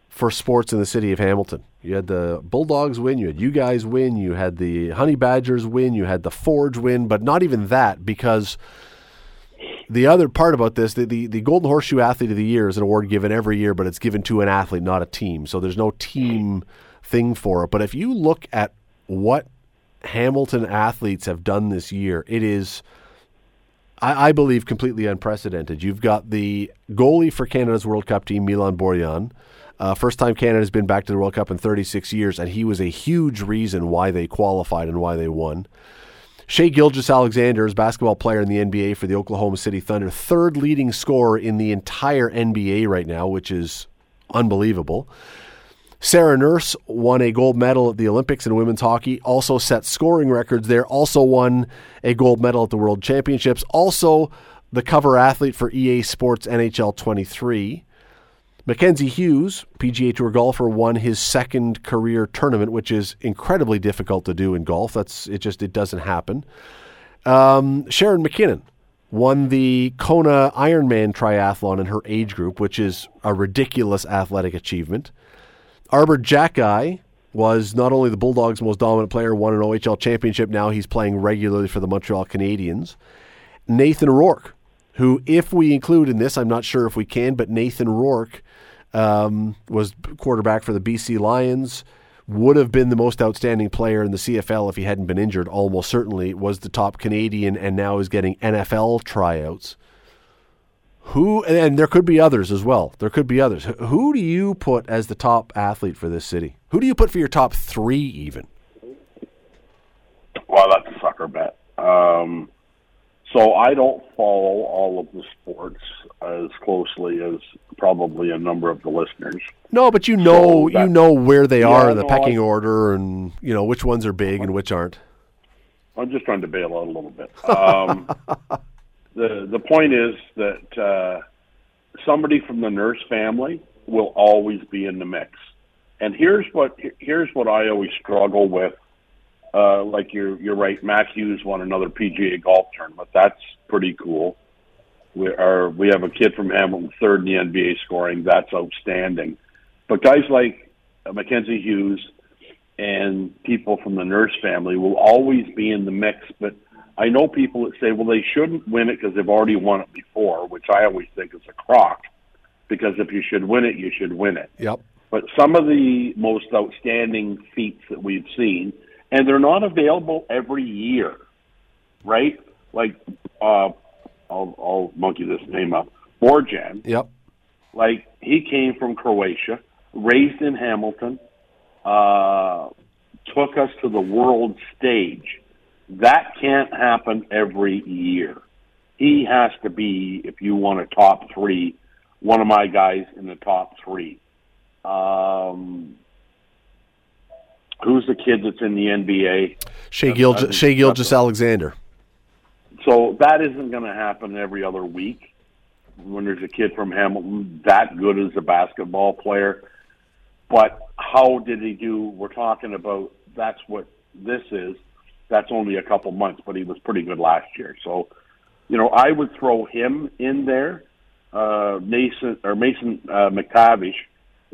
for sports in the city of Hamilton. You had the Bulldogs win, you had you guys win, you had the Honey Badgers win, you had the Forge win, but not even that because the other part about this, the, the, the Golden Horseshoe Athlete of the Year is an award given every year, but it's given to an athlete, not a team. So there's no team thing for it. But if you look at what Hamilton athletes have done this year, it is, I, I believe, completely unprecedented. You've got the goalie for Canada's World Cup team, Milan Borjan. Uh, first time Canada's been back to the World Cup in 36 years, and he was a huge reason why they qualified and why they won. Shai Gilgeous-Alexander is basketball player in the NBA for the Oklahoma City Thunder, third leading scorer in the entire NBA right now, which is unbelievable. Sarah Nurse won a gold medal at the Olympics in women's hockey, also set scoring records there, also won a gold medal at the World Championships, also the cover athlete for EA Sports NHL 23. Mackenzie Hughes, PGA Tour golfer, won his second career tournament, which is incredibly difficult to do in golf. That's it. Just it doesn't happen. Um, Sharon McKinnon won the Kona Ironman triathlon in her age group, which is a ridiculous athletic achievement. Arber Xhekaj was not only the Bulldogs' most dominant player, won an OHL championship. Now he's playing regularly for the Montreal Canadiens. Nathan Rourke, who, if we include in this, I'm not sure if we can, but Nathan Rourke um, was quarterback for the BC Lions. Would have been the most outstanding player in the CFL if he hadn't been injured. Almost certainly was the top Canadian, and now is getting NFL tryouts. Who and there could be others as well. There could be others. Who do you put as the top athlete for this city? Who do you put for your top three, even? Well, that's a sucker bet. Um, so I don't follow all of the sports as closely as probably a number of the listeners. No, but you know, So that- you know where they Yeah, are in the no, pecking I- order, and you know which ones are big and which aren't. I'm just trying to bail out a little bit. Um, the the point is that uh, somebody from the nurse family will always be in the mix. And here's what here's what I always struggle with. Uh, like you're you're right. Matt Hughes won another PGA golf tournament. That's pretty cool. We are we have a kid from Hamilton third in the NBA scoring. That's outstanding. But guys like Mackenzie Hughes and people from the nurse family will always be in the mix. But I know people that say, well, they shouldn't win it because they've already won it before, which I always think is a crock. Because if you should win it, you should win it. Yep. But some of the most outstanding feats that we've seen, and they're not available every year, right? Like, uh, I'll, I'll monkey this name up. Borjan, Yep. like he came from Croatia, raised in Hamilton, uh, took us to the world stage. That can't happen every year. He has to be, if you want a top three, one of my guys in the top three. Um, who's the kid that's in the NBA? Shai Gilgeous, Shea Gilgis Alexander. So that isn't going to happen every other week when there's a kid from Hamilton that good as a basketball player. But how did he do? We're talking about that's what this is. That's only a couple months, but he was pretty good last year. So, you know, I would throw him in there. Uh, Mason or Mason uh, McTavish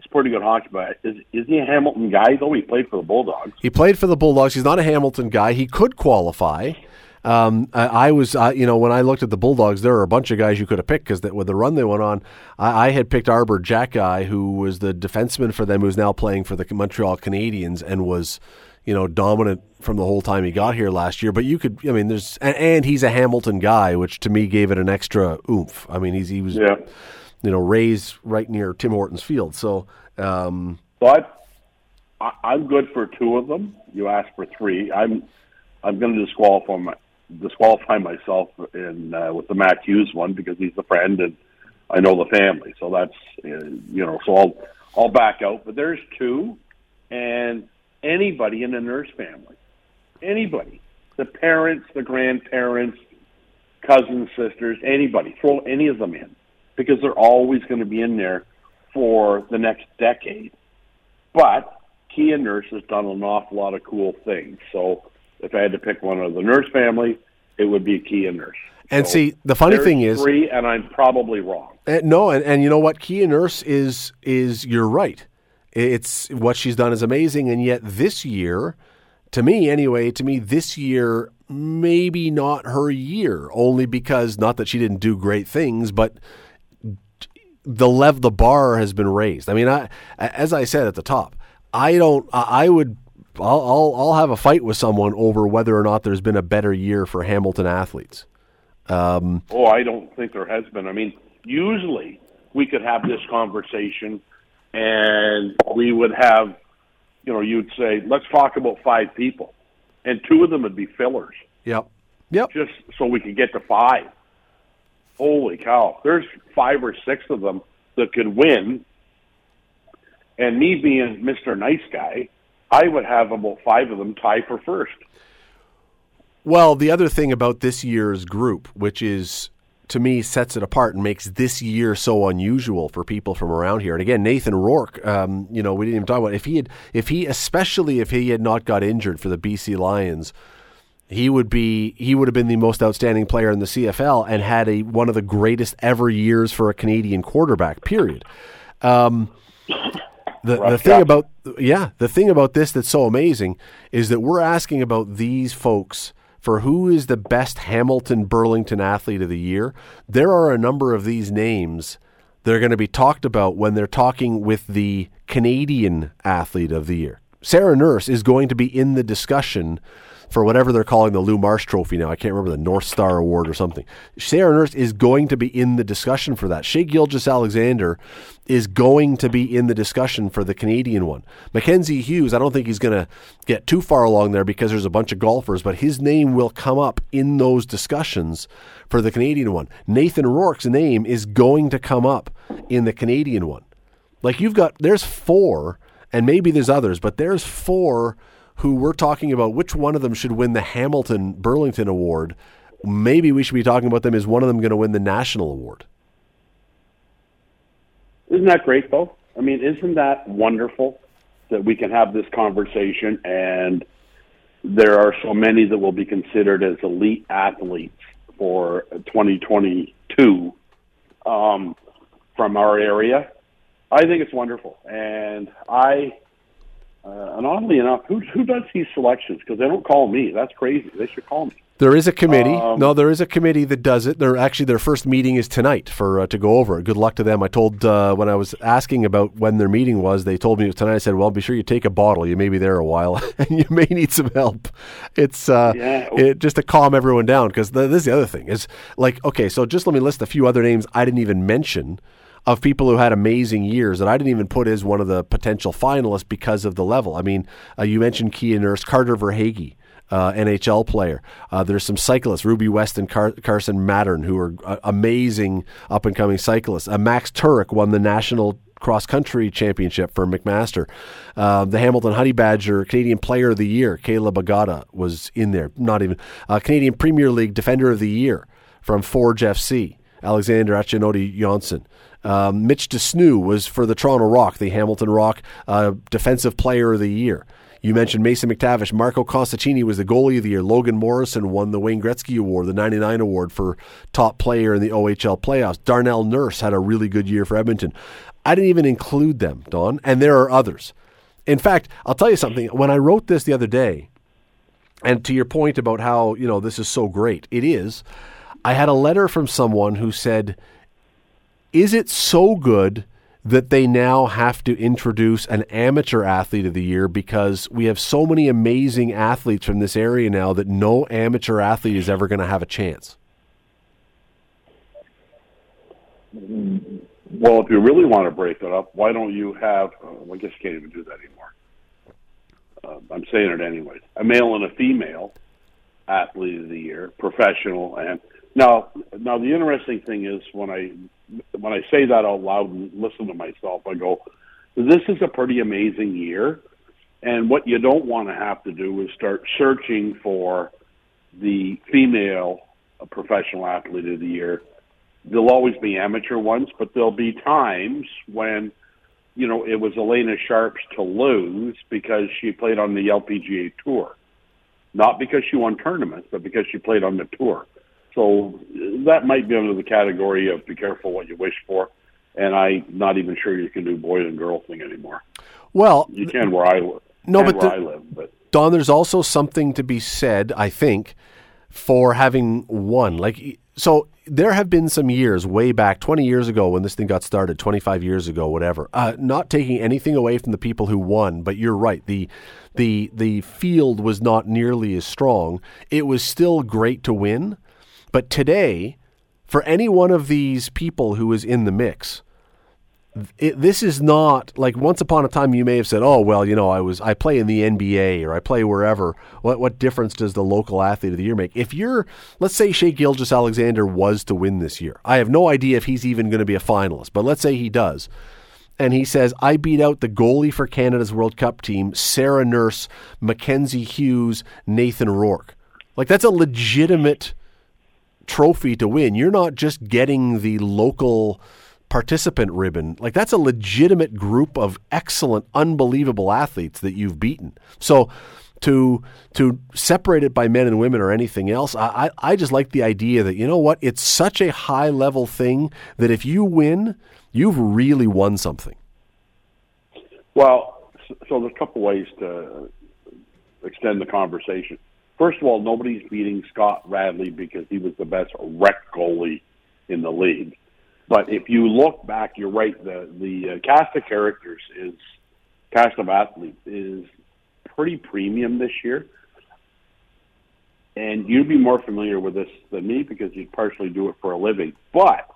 a pretty good hockey player. Is is he a Hamilton guy though? He played for the Bulldogs. He played for the Bulldogs. He's not a Hamilton guy. He could qualify. Um, I, I was, uh, you know, when I looked at the Bulldogs, there were a bunch of guys you could have picked because with the run they went on, I, I had picked Arber Xhekaj, who was the defenseman for them, who's now playing for the Montreal Canadiens and was, you know, dominant from the whole time he got here last year. But you could, I mean, there's, and, and he's a Hamilton guy, which to me gave it an extra oomph. I mean, he's he was, Yeah. You know, raised right near Tim Hortons Field, so. Um, I, I, I'm good for two of them. You asked for three. I'm, I'm going to disqualify my, disqualify myself in uh, with the Matt Hughes one because he's a friend and I know the family. So that's uh, you know. So I'll I'll back out. But there's two, and anybody in the nurse family, anybody, the parents, the grandparents, cousins, sisters, anybody, throw any of them in because they're always going to be in there for the next decade. But Kia Nurse has done an awful lot of cool things. So if I had to pick one of the nurse family, it would be Kia Nurse. And So see, the funny thing is- three, and I'm probably wrong. Uh, no, and, and you know what? Kia Nurse is is you're right. It's what she's done is amazing, and yet this year, to me anyway, to me this year maybe not her year. Only because not that she didn't do great things, but the lev the bar has been raised. I mean, I as I said at the top, I don't. I would. I'll, I'll I'll have a fight with someone over whether or not there's been a better year for Hamilton athletes. Um, oh, I don't think there has been. I mean, usually we could have this conversation and we would have, you know, you'd say, let's talk about five people. And two of them would be fillers. Yep. Yep. just so we could get to five. Holy cow! There's five or six of them that could win, and me being Mister Nice Guy, I would have about five of them tie for first. Well, the other thing about this year's group, which is to me sets it apart and makes this year so unusual for people from around here. And again, Nathan Rourke, um, you know, we didn't even talk about if he had, if he, especially if he had not got injured for the BC Lions, he would be he would have been the most outstanding player in the CFL and had a one of the greatest ever years for a Canadian quarterback. Period. Um, the the thing about yeah the thing about this that's so amazing is that we're asking about these folks for who is the best Hamilton Burlington athlete of the year. There are a number of these names that are going to be talked about when they're talking with the Canadian athlete of the year. Sarah Nurse is going to be in the discussion for whatever they're calling the Lou Marsh Trophy now. I can't remember the North Star Award or something. Sarah Nurse is going to be in the discussion for that. Shai Gilgeous-Alexander is going to be in the discussion for the Canadian one. Mackenzie Hughes, I don't think he's going to get too far along there because there's a bunch of golfers, but his name will come up in those discussions for the Canadian one. Nathan Rourke's name is going to come up in the Canadian one. Like you've got, there's four, and maybe there's others, but there's four who we're talking about which one of them should win the Hamilton Burlington Award. Maybe we should be talking about them. Is one of them going to win the national award? Isn't that great, though? I mean, isn't that wonderful that we can have this conversation and there are so many that will be considered as elite athletes for 2022 um, from our area? I think it's wonderful. And I uh, and oddly enough, who who does these selections? Because they don't call me. That's crazy. They should call me. There is a committee. Um, no, there is a committee that does it. They're actually their first meeting is tonight for uh, to go over it. Good luck to them. I told uh, when I was asking about when their meeting was, they told me it was tonight. I said, "Well, be sure you take a bottle. You may be there a while, and you may need some help." It's uh, Yeah. it, just to calm everyone down because this is the other thing is like okay, so just let me list a few other names I didn't even mention of people who had amazing years that I didn't even put as one of the potential finalists because of the level. I mean, uh, you mentioned Kia Nurse, Carter Verhaeghe. Uh, NHL player. Uh, there's some cyclists, Ruby West and Car- Carson Mattern, who are uh, amazing up and coming cyclists. Uh, Max Turek won the national cross country championship for McMaster. Uh, the Hamilton Honey Badger Canadian Player of the Year, Caleb Agada, was in there. Not even uh, Canadian Premier League Defender of the Year from Forge FC, Alexander Achinioti-Jönsson. Um, Mitch de Snoo was for the Toronto Rock, the Hamilton Rock uh, Defensive Player of the Year. You mentioned Mason McTavish. Marco Costantini was the goalie of the year. Logan Morrison won the Wayne Gretzky Award, the 99 award for top player in the OHL playoffs. Darnell Nurse had a really good year for Edmonton. I didn't even include them, Don, and there are others. In fact, I'll tell you something. When I wrote this the other day, and to your point about how, you know, this is so great, it is. I had a letter from someone who said, Is it so good that they now have to introduce an amateur athlete of the year because we have so many amazing athletes from this area now that no amateur athlete is ever going to have a chance? Well, if you really want to break it up, why don't you have? Uh, I guess you can't even do that anymore. Uh, I'm saying it anyways. A male and a female athlete of the year, professional, and now, now the interesting thing is when I when I say that out loud and listen to myself, I go, "This is a pretty amazing year." And what you don't want to have to do is start searching for the female professional athlete of the year. There'll always be amateur ones, but there'll be times when, you know, it was Alena Sharp's to lose because she played on the LPGA tour. Not because she won tournaments, but because she played on the tour. So that might be under the category of be careful what you wish for. And I'm not even sure you can do boy and girl thing anymore. Well, You can where I live. No, but where the- I live, but Don, there's also something to be said, I think, for having won. Like, so there have been some years way back, 20 years ago when this thing got started, 25 years ago, whatever. Uh, not taking anything away from the people who won, but you're right. The the the field was not nearly as strong. It was still great to win, but today, for any one of these people who is in the mix, it, this is not like once upon a time you may have said, "Oh, well, you know, I was I play in the NBA or I play wherever. What what difference does the local athlete of the year make?" If you're, let's say, Shai Gilgeous-Alexander was to win this year, I have no idea if he's even going to be a finalist, but let's say he does, and he says, "I beat out the goalie for Canada's World Cup team, Sarah Nurse, Mackenzie Hughes, Nathan Rourke." Like that's a legitimate trophy to win. You're not just getting the local participant ribbon. Like that's a legitimate group of excellent, unbelievable athletes that you've beaten. So to to separate it by men and women or anything else, I, I just like the idea that you know what, it's such a high level thing that if you win, you've really won something. Well, so there's a couple ways to extend the conversation. First of all, nobody's beating Scott Radley because he was the best rec goalie in the league. But if you look back, you're right. The the uh, cast of characters is cast of athletes is pretty premium this year, and you'd be more familiar with this than me because you partially do it for a living. But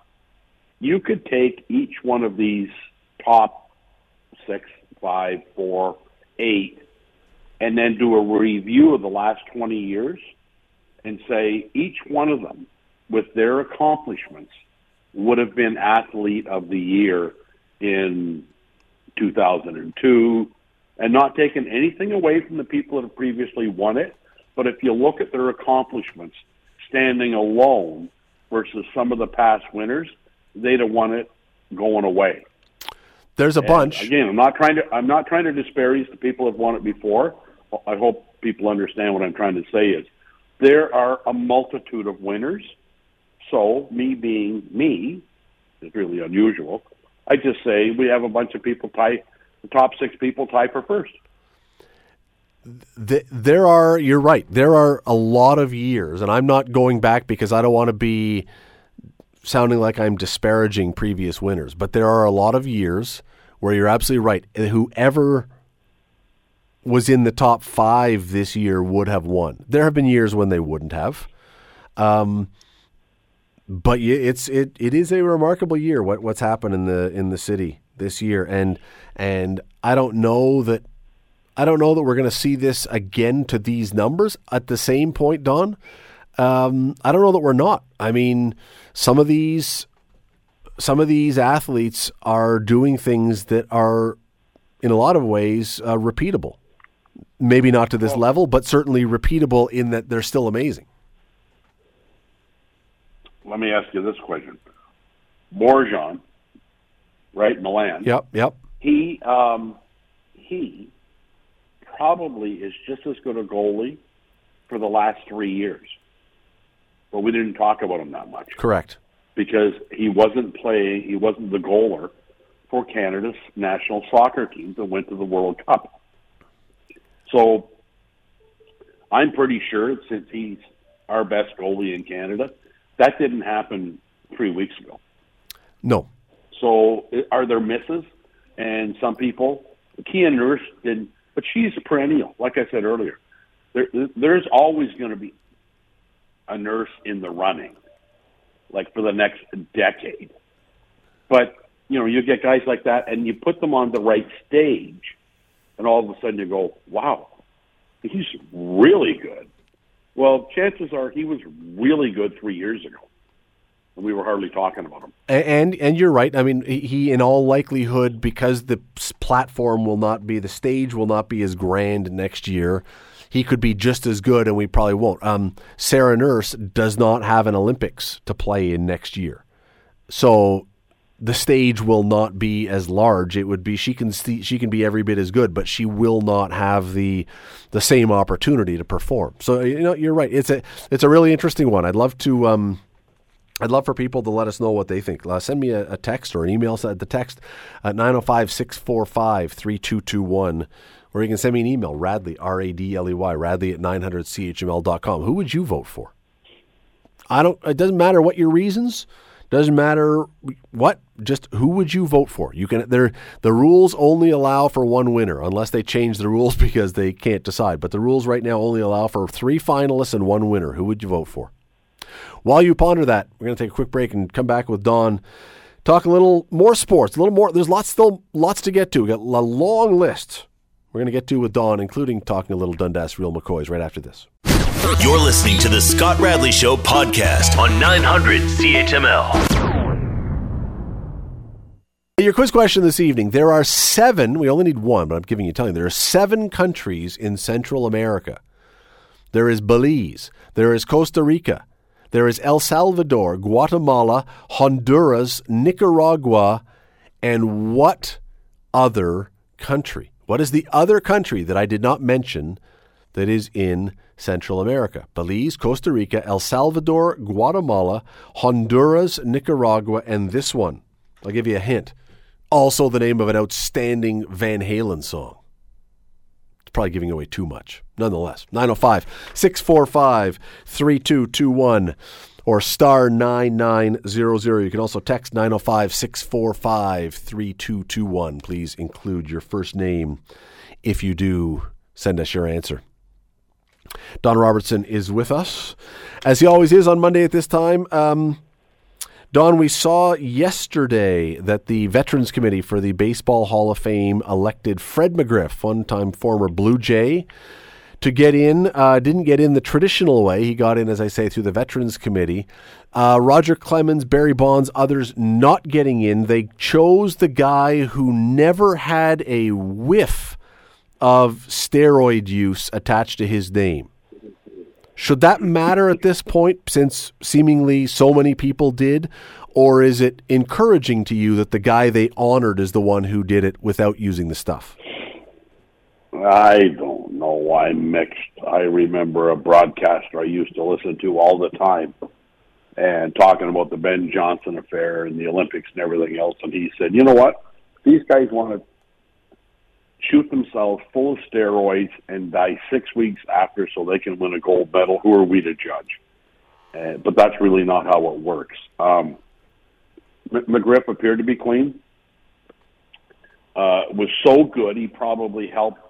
you could take each one of these top six, five, four, eight, and then do a review of the last 20 years and say each one of them with their accomplishments would have been athlete of the year in 2002 and not taken anything away from the people that have previously won it. But if you look at their accomplishments standing alone versus some of the past winners, they'd have won it going away. There's a And bunch. Again, I'm not trying to I'm not trying to disparage the people who've won it before. I hope people understand what I'm trying to say is there are a multitude of winners. So me being me is really unusual. I just say we have a bunch of people tie the top six people tie for first. There are you're right there are a lot of years and i'm not going back because i don't want to be sounding like i'm disparaging previous winners but there are a lot of years where you're absolutely right whoever was in the top five this year would have won there have been years when they wouldn't have um, but it's it, it is a remarkable year what what's happened in the in the city this year and and I don't know that I don't know that we're going to see this again to these numbers at the same point, Don. Um, I don't know that we're not. I mean, some of these some of these athletes are doing things that are, in a lot of ways, uh, repeatable. Maybe not to this level, but certainly repeatable in that they're still amazing. Let me ask you this question: Borjan, right, Milan. Yep, yep. He um, he probably is just as good a goalie for the last three years, but we didn't talk about him that much Correct. because he wasn't playing. He wasn't the goaler for Canada's national soccer team that went to the World Cup. So I'm pretty sure since he's our best goalie in Canada, that didn't happen three weeks ago. No. So are there misses? And some people, Kia Nurse didn't, but she's a perennial. Like I said earlier, there, there's always going to be a nurse in the running, like for the next decade. But you know, you get guys like that, and you put them on the right stage, and all of a sudden you go, "Wow, he's really good." Well, chances are he was really good three years ago, and we were hardly talking about him. And and you're right. I mean, he- in all likelihood, because the platform will not be the stage will not be as grand next year. He could be just as good, and we probably won't. Um, Sarah Nurse does not have an Olympics to play in next year, so the stage will not be as large. It would be she can see, she can be every bit as good, but she will not have the the same opportunity to perform. So you know, you're right. It's a it's a really interesting one. I'd love to. Um, I'd love for people to let us know what they think. Uh, send me a, a text or an email. Send the text at 905 645 3221. Or you can send me an email, Radley, R A D L E Y, Radley at 900CHML.com. Who would you vote for? I don't, it doesn't matter what your reasons. Doesn't matter what, just who would you vote for? You can there the rules only allow for one winner unless they change the rules because they can't decide. But the rules right now only allow for three finalists and one winner. Who would you vote for? While you ponder that, we're going to take a quick break and come back with Don talk a little more sports, a little more. There's lots still lots to get to. We got a long list. We're going to get to with Don, including talking a little Dundas Real McCoys right after this. You're listening to the Scott Radley Show podcast on 900 CHML. Your quiz question this evening. There are seven, we only need one, but I'm giving you telling there are seven countries in Central America. There is Belize, there is Costa Rica, there is El Salvador, Guatemala, Honduras, Nicaragua, and what other country? What is the other country that I did not mention that is in Central America? Belize, Costa Rica, El Salvador, Guatemala, Honduras, Nicaragua, and this one. I'll give you a hint also the name of an outstanding Van Halen song. It's probably giving away too much. Nonetheless, 905 645 3221 or star 9900. You can also text 905 645 3221. Please include your first name if you do send us your answer. Don Robertson is with us, as he always is on Monday at this time. Um, Don, we saw yesterday that the Veterans Committee for the Baseball Hall of Fame elected Fred McGriff, one time former Blue Jay, to get in. Uh, didn't get in the traditional way. He got in, as I say, through the Veterans Committee. Uh, Roger Clemens, Barry Bonds, others not getting in. They chose the guy who never had a whiff of steroid use attached to his name. Should that matter at this point, since seemingly so many people did? Or is it encouraging to you that the guy they honored is the one who did it without using the stuff? I don't know. I'm mixed. I remember a broadcaster I used to listen to all the time and talking about the Ben Johnson affair and the Olympics and everything else. And he said, you know what? These guys want to shoot themselves full of steroids and die six weeks after so they can win a gold medal. Who are we to judge? Uh, but that's really not how it works. Um, McGriff appeared to be clean. Uh, was so good he probably helped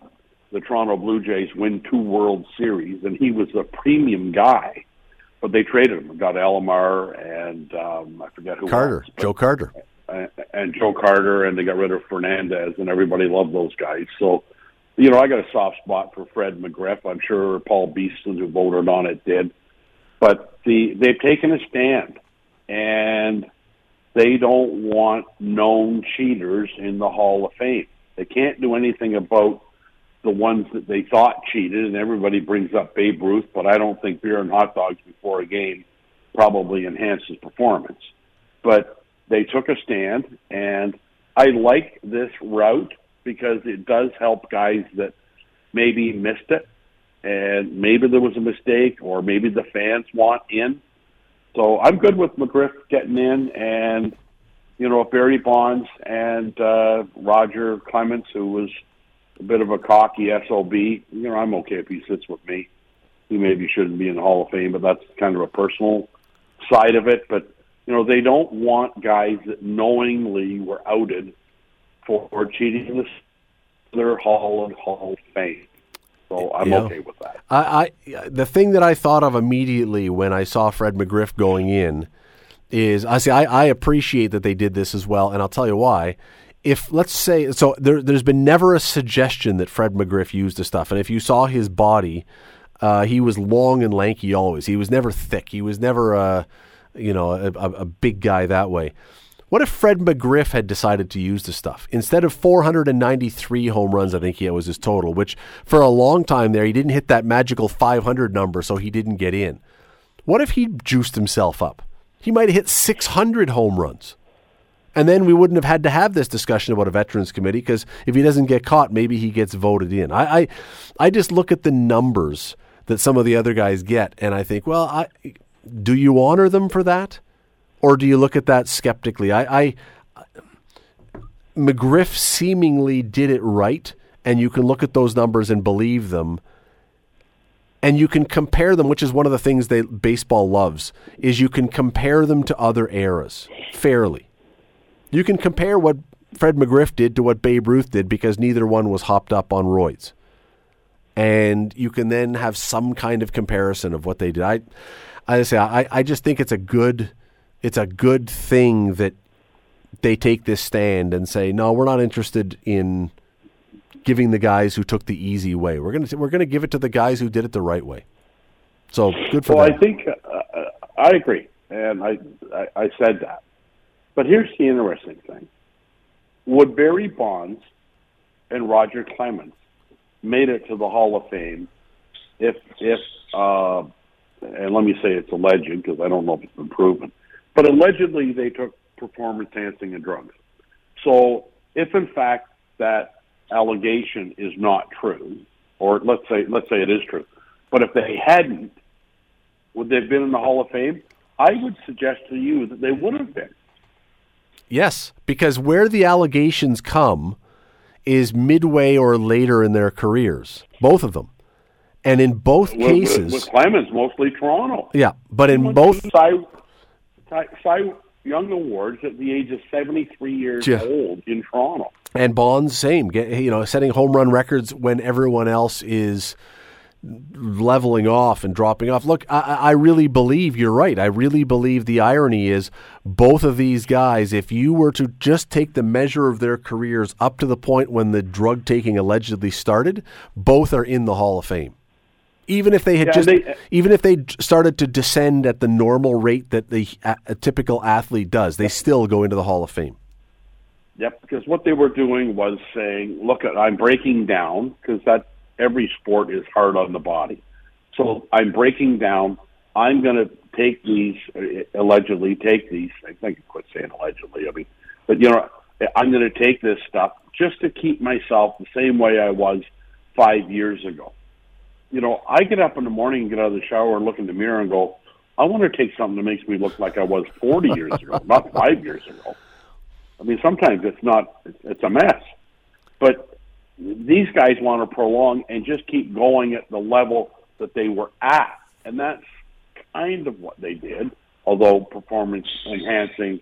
the Toronto Blue Jays win two World Series, and he was a premium guy. But they traded him, got Alomar and um, I forget who Carter, else, Joe Carter and Joe Carter, and they got rid of Fernandez, and everybody loved those guys. So, you know, I got a soft spot for Fred McGriff. I'm sure Paul Beeston, who voted on it, did. But the they've taken a stand, and they don't want known cheaters in the Hall of Fame. They can't do anything about the ones that they thought cheated, and everybody brings up Babe Ruth, but I don't think beer and hot dogs before a game probably enhances performance. But they took a stand, and I like this route because it does help guys that maybe missed it, and maybe there was a mistake, or maybe the fans want in. So I'm good with McGriff getting in, and you know Barry Bonds and uh, Roger Clemens, who was a bit of a cocky sob. You know I'm okay if he sits with me. He maybe shouldn't be in the Hall of Fame, but that's kind of a personal side of it. But you know, they don't want guys that knowingly were outed for cheating the their Hall of Hall of Fame. So I'm Yeah. okay with that. I, I the thing that I thought of immediately when I saw Fred McGriff going in is I say I, I appreciate that they did this as well, and I'll tell you why. If let's say so, there, there's been never a suggestion that Fred McGriff used the stuff, and if you saw his body, uh, he was long and lanky always. He was never thick. He was never a you know a, a, big guy that way. What if Fred McGriff had decided to use the stuff instead of 493 home runs? I think he was his total, which for a long time there he didn't hit that magical 500 number, so he didn't get in. What if he juiced himself up? He might have hit 600 home runs. And then we wouldn't have had to have this discussion about a veterans committee because if he doesn't get caught, maybe he gets voted in. I, I, I just look at the numbers that some of the other guys get, and I think, well, I, do you honor them for that, or do you look at that skeptically? I, I McGriff seemingly did it right, and you can look at those numbers and believe them. And you can compare them which is one of the things that baseball loves is you can compare them to other eras fairly. You can compare what fred mcgriff did to what babe ruth did because neither one was hopped up on roids. And you can then have some kind of comparison of what they did. I i say i, I just think it's a good it's a good thing that they take this stand and say, "No, we're not interested in giving the guys who took the easy way. We're gonna we're gonna give it to the guys who did it the right way." So good for well, them. I think uh, I agree, and I, I I said that. But here's the interesting thing: would Barry Bonds and Roger Clemens made it to the Hall of Fame if if uh, and let me say it's alleged because I don't know if it's been proven, but allegedly they took performance enhancing and drugs. So if in fact that allegation is not true, or let's say let's say it is true, but if they hadn't, would they have been in the Hall of Fame? I would suggest to you that they would have been. Yes, because where the allegations come is midway or later in their careers, both of them. And in both With- cases, with, Clemens, mostly Toronto. yeah, but in both Cy, Cy, Cy Young Awards at the age of 73 years Yeah. old in Toronto. and Bonds same, get, you know, setting home run records when everyone else is leveling off and dropping off. Look, I, I really believe you're right. I really believe the irony is both of these guys, if you were to just take the measure of their careers up to the point when the drug taking allegedly started, both are in the Hall of Fame. Even if they had Yeah, just, they- even if they started to descend at the normal rate that the a, a typical athlete does, they still go into the Hall of Fame. Yep, because what they were doing was saying, "Look, I'm breaking down because that every sport is hard on the body. So I'm breaking down. I'm going to take these uh, allegedly take these. I think I quit saying allegedly. I mean, but you know, I'm going to take this stuff just to keep myself the same way I was five years ago. You know, I get up in the morning and get out of the shower and look in the mirror and go, I want to take something that makes me look like I was 40 years ago, not five years ago. I mean, sometimes it's not, it's- it's a mess. But these guys want to prolong and just keep going at the level that they were at. And that's kind of what they did, although performance enhancing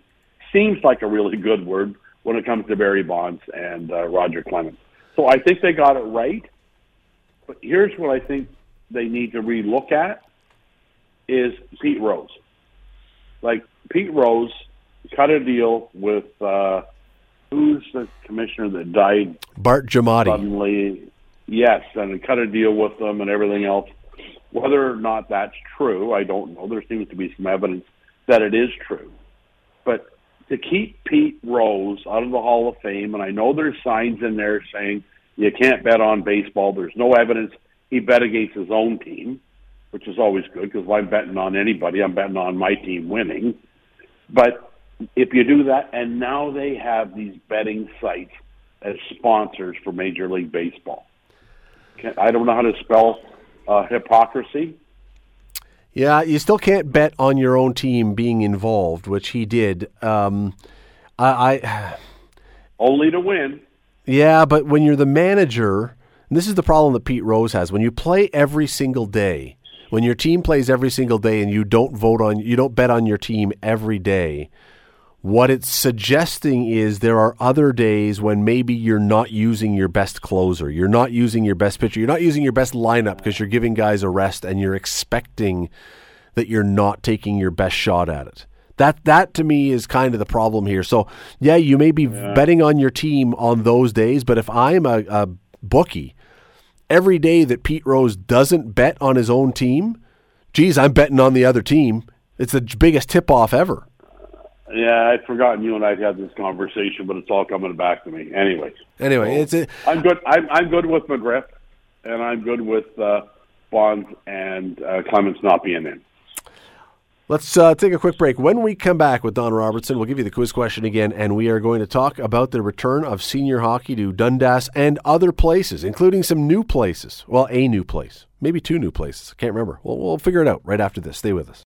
seems like a really good word when it comes to Barry Bonds and uh, Roger Clemens. So I think they got it right. But here's what I think they need to relook at is Pete Rose. Like Pete Rose cut a deal with uh, who's the commissioner that died Bart Giamatti. suddenly. Yes, and cut a deal with them and everything else. Whether or not that's true, I don't know. There seems to be some evidence that it is true. But to keep Pete Rose out of the Hall of Fame, and I know there's signs in there saying you can't bet on baseball. There's no evidence he bet against his own team, which is always good because if I'm betting on anybody, I'm betting on my team winning. But if you do that, and now they have these betting sites as sponsors for Major League Baseball. I don't know how to spell uh, hypocrisy. Yeah, you still can't bet on your own team being involved, which he did. Um, I, I, Only to win. Yeah, but when you're the manager, this is the problem that Pete Rose has. When you play every single day, when your team plays every single day, and you don't vote on, you don't bet on your team every day. What it's suggesting is there are other days when maybe you're not using your best closer, you're not using your best pitcher, you're not using your best lineup because you're giving guys a rest and you're expecting that you're not taking your best shot at it. That that to me is kind of the problem here. So yeah, you may be betting on your team on those days, but if I'm a, a bookie, every day that Pete Rose doesn't bet on his own team, geez, I'm betting on the other team. It's the biggest tip off ever. Yeah, I'd forgotten you and I had this conversation, but it's all coming back to me. Anyways, Anyway, it's a, I'm good. I'm, I'm good with McGriff, and I'm good with uh, Bonds and uh, Clemens not being in. Let's uh, take a quick break. When we come back with Don Robertson, we'll give you the quiz question again, and we are going to talk about the return of senior hockey to Dundas and other places, including some new places. Well, a new place, maybe two new places. I can't remember. We'll, we'll figure it out right after this. Stay with us.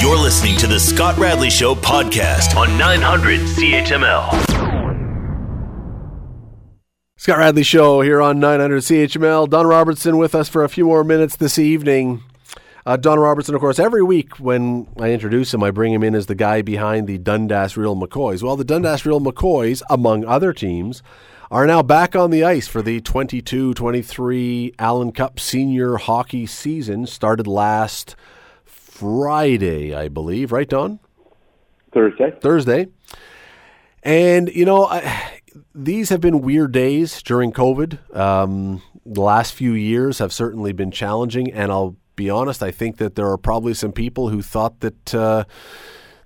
You're listening to the Scott Radley Show podcast on 900 CHML. Scott Radley Show here on 900 CHML. Don Robertson with us for a few more minutes this evening. Uh, Don Robertson, of course, every week when I introduce him, I bring him in as the guy behind the Dundas Real McCoys. Well, the Dundas Real McCoys, among other teams, are now back on the ice for the 22 23 Allen Cup senior hockey season. Started last Friday, I believe, right, Don? Thursday. Thursday. And, you know, I, these have been weird days during COVID. Um, the last few years have certainly been challenging. And I'll be honest, I think that there are probably some people who thought that. Uh,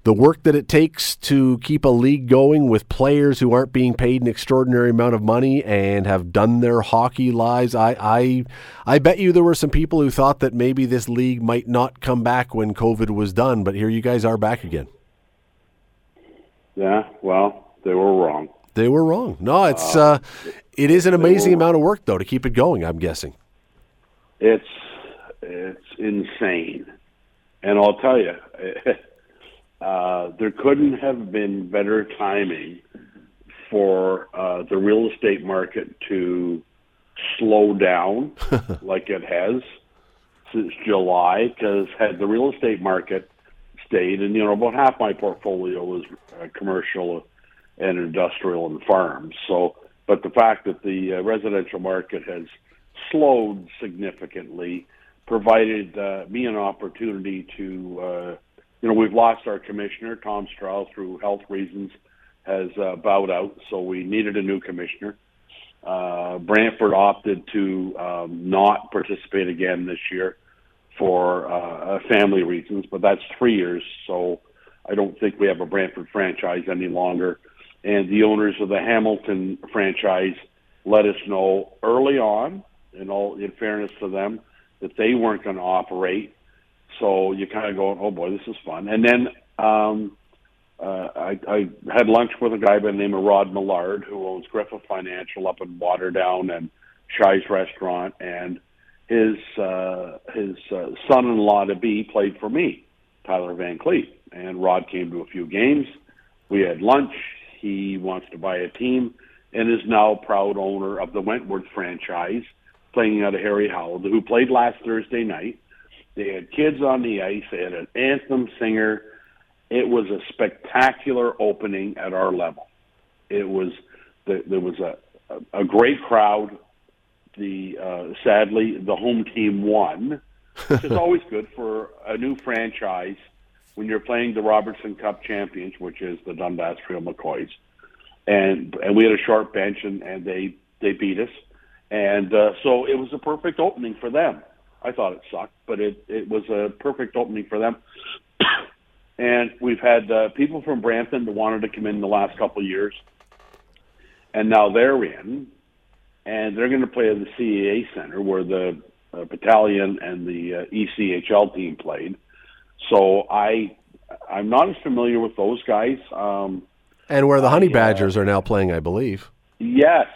the work that it takes to keep a league going with players who aren't being paid an extraordinary amount of money and have done their hockey lives. I, I, I bet you there were some people who thought that maybe this league might not come back when COVID was done, but here you guys are back again. Yeah, well, they were wrong. They were wrong. No, it's uh, it is an amazing amount of work though to keep it going. I'm guessing. It's it's insane, and I'll tell you. Uh, there couldn't have been better timing for uh, the real estate market to slow down like it has since July. Because had the real estate market stayed, and you know about half my portfolio was uh, commercial and industrial and farms. So, but the fact that the uh, residential market has slowed significantly provided uh, me an opportunity to uh, you know, we've lost our commissioner, Tom Strauss, through health reasons, has uh, bowed out, so we needed a new commissioner. Uh, Brantford opted to um, not participate again this year for uh, family reasons, but that's three years, so I don't think we have a Brantford franchise any longer. And the owners of the Hamilton franchise let us know early on, in all in fairness to them, that they weren't going to operate so you kind of go, oh boy, this is fun. And then um, uh, I, I had lunch with a guy by the name of Rod Millard, who owns Griffith Financial up in Waterdown and Shy's Restaurant, and his uh, his uh, son-in-law to be played for me, Tyler Van Cleef. And Rod came to a few games. We had lunch. He wants to buy a team and is now proud owner of the Wentworth franchise, playing out of Harry Howell, who played last Thursday night they had kids on the ice. They had an anthem singer. It was a spectacular opening at our level. It was the, there was a, a, a great crowd. The uh, sadly the home team won, which is always good for a new franchise when you're playing the Robertson Cup champions, which is the Dundas Real McCoys. And and we had a short bench and, and they they beat us. And uh, so it was a perfect opening for them. I thought it sucked, but it it was a perfect opening for them. and we've had uh, people from Brampton that wanted to come in the last couple of years, and now they're in, and they're going to play at the CAA Center where the uh, battalion and the uh, ECHL team played. So I I'm not as familiar with those guys. Um, and where the Honey Badgers uh, are now playing, I believe. Yes,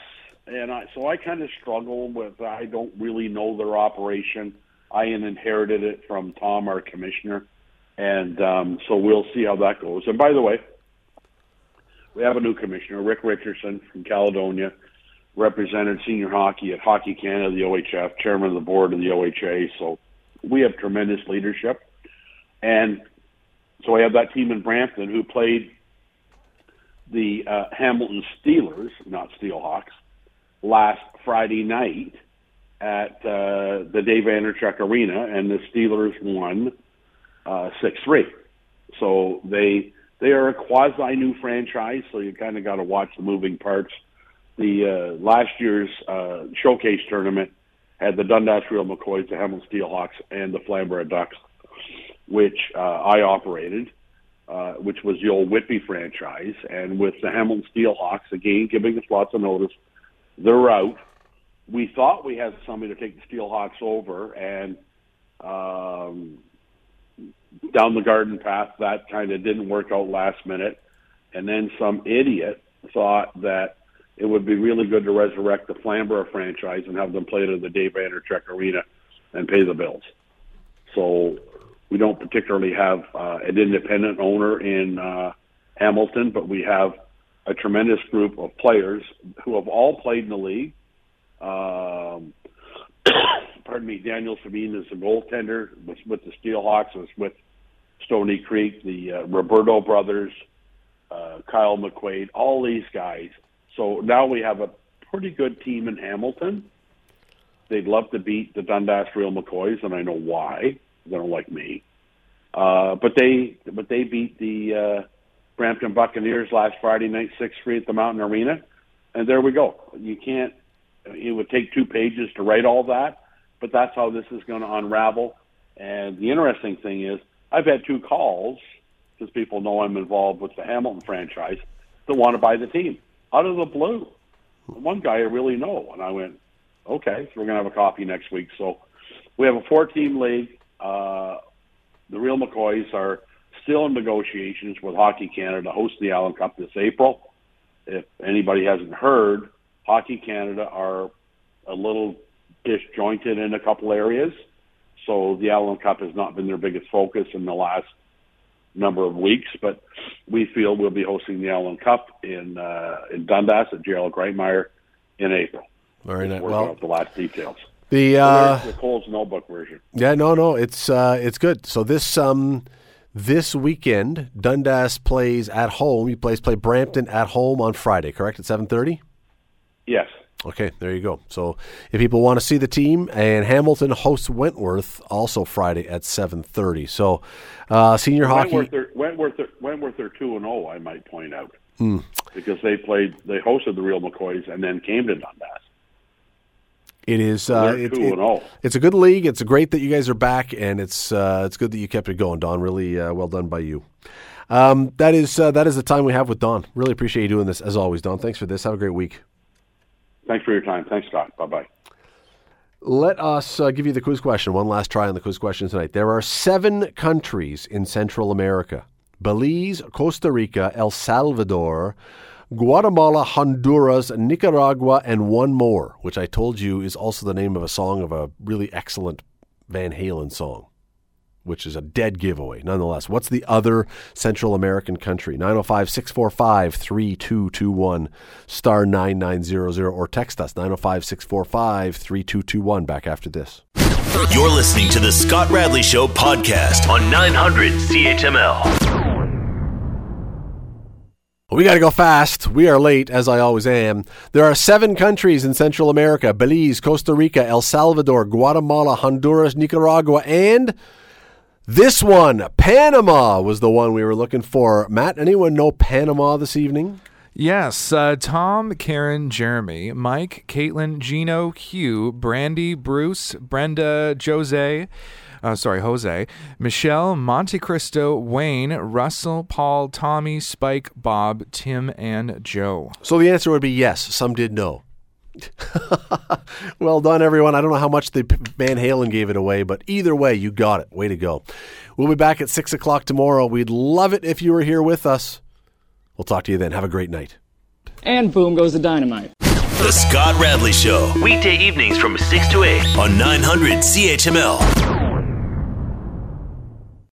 and I, so I kind of struggle with. I don't really know their operation. I inherited it from Tom, our commissioner, and um, so we'll see how that goes. And by the way, we have a new commissioner, Rick Richardson from Caledonia, represented senior hockey at Hockey Canada, the OHF, chairman of the board of the OHA. So we have tremendous leadership, and so I have that team in Brampton who played the uh, Hamilton Steelers, not Steelhawks, last Friday night at uh, the Dave Andreychuk Arena, and the Steelers won uh, six uh, three. So they they are a quasi new franchise. So you kind of got to watch the moving parts. The uh, last year's uh, showcase tournament had the Dundas Real McCoys, the Hamilton Steelhawks, and the Flamborough Ducks, which uh, I operated. Uh, which was the old Whitby franchise, and with the Hamilton Steelhawks again giving us lots of notice, they're out. We thought we had somebody to take the Steelhawks over, and um, down the garden path, that kind of didn't work out last minute. And then some idiot thought that it would be really good to resurrect the Flamborough franchise and have them play it at the Dave Andreychuk Arena and pay the bills. So we don't particularly have uh, an independent owner in uh, Hamilton, but we have a tremendous group of players who have all played in the league. Um, pardon me, Daniel Sabine is a goaltender was with the Steelhawks, was with Stoney Creek, the uh, Roberto brothers, uh, Kyle McQuaid, all these guys. So now we have a pretty good team in Hamilton. They'd love to beat the Dundas Real McCoys, and I know why. They don't like me. Uh, but they but they beat the uh, Brampton Buccaneers last Friday night, six three at the Mountain Arena, and there we go. You can't. It would take two pages to write all that, but that's how this is going to unravel. And the interesting thing is, I've had two calls because people know I'm involved with the Hamilton franchise that want to buy the team out of the blue. One guy I really know, and I went, okay, so we're going to have a coffee next week. So we have a four-team league. Uh, the Real McCoys are still in negotiations with Hockey Canada to host the Allen Cup this April. If anybody hasn't heard, Hockey Canada are a little disjointed in a couple areas. So the Allen Cup has not been their biggest focus in the last number of weeks, but we feel we'll be hosting the Allen Cup in uh, in Dundas at Gerald Grightmire in April. Very nice. Well, out the last details. The uh, the Cole's notebook version. yeah, no, no, it's uh, it's good. So this um this weekend, Dundas plays at home. You plays play Brampton at home on Friday, correct? At seven thirty. Yes. Okay, there you go. So if people want to see the team, and Hamilton hosts Wentworth also Friday at seven thirty. So uh, senior hockey. Wentworth, are, Wentworth, are, Wentworth are two and zero. I might point out Hmm. because they played, they hosted the Real McCoys and then came to Dundas. It is. Uh, it- it- it's a good league. It's great that you guys are back, and it's uh, it's good that you kept it going, Don. Really uh, well done by you. Um, that is uh, that is the time we have with Don. Really appreciate you doing this as always, Don. Thanks for this. Have a great week. Thanks for your time. Thanks, Scott. Bye bye. Let us uh, give you the quiz question. One last try on the quiz question tonight. There are seven countries in Central America Belize, Costa Rica, El Salvador, Guatemala, Honduras, Nicaragua, and one more, which I told you is also the name of a song of a really excellent Van Halen song, which is a dead giveaway nonetheless. What's the other Central American country? 905 645 3221 star 9900 or text us 905 645 3221 back after this. You're listening to the Scott Radley Show podcast on 900 CHML. We got to go fast. We are late, as I always am. There are seven countries in Central America Belize, Costa Rica, El Salvador, Guatemala, Honduras, Nicaragua, and this one, Panama, was the one we were looking for. Matt, anyone know Panama this evening? Yes, uh, Tom, Karen, Jeremy, Mike, Caitlin, Gino, Hugh, Brandy, Bruce, Brenda, Jose, uh, sorry, Jose, Michelle, Monte Cristo, Wayne, Russell, Paul, Tommy, Spike, Bob, Tim, and Joe. So the answer would be yes. Some did know. well done, everyone. I don't know how much the Van Halen gave it away, but either way, you got it. Way to go. We'll be back at 6 o'clock tomorrow. We'd love it if you were here with us. We'll talk to you then. Have a great night. And boom goes the dynamite. The Scott Radley Show. Weekday evenings from 6 to 8 on 900 CHML.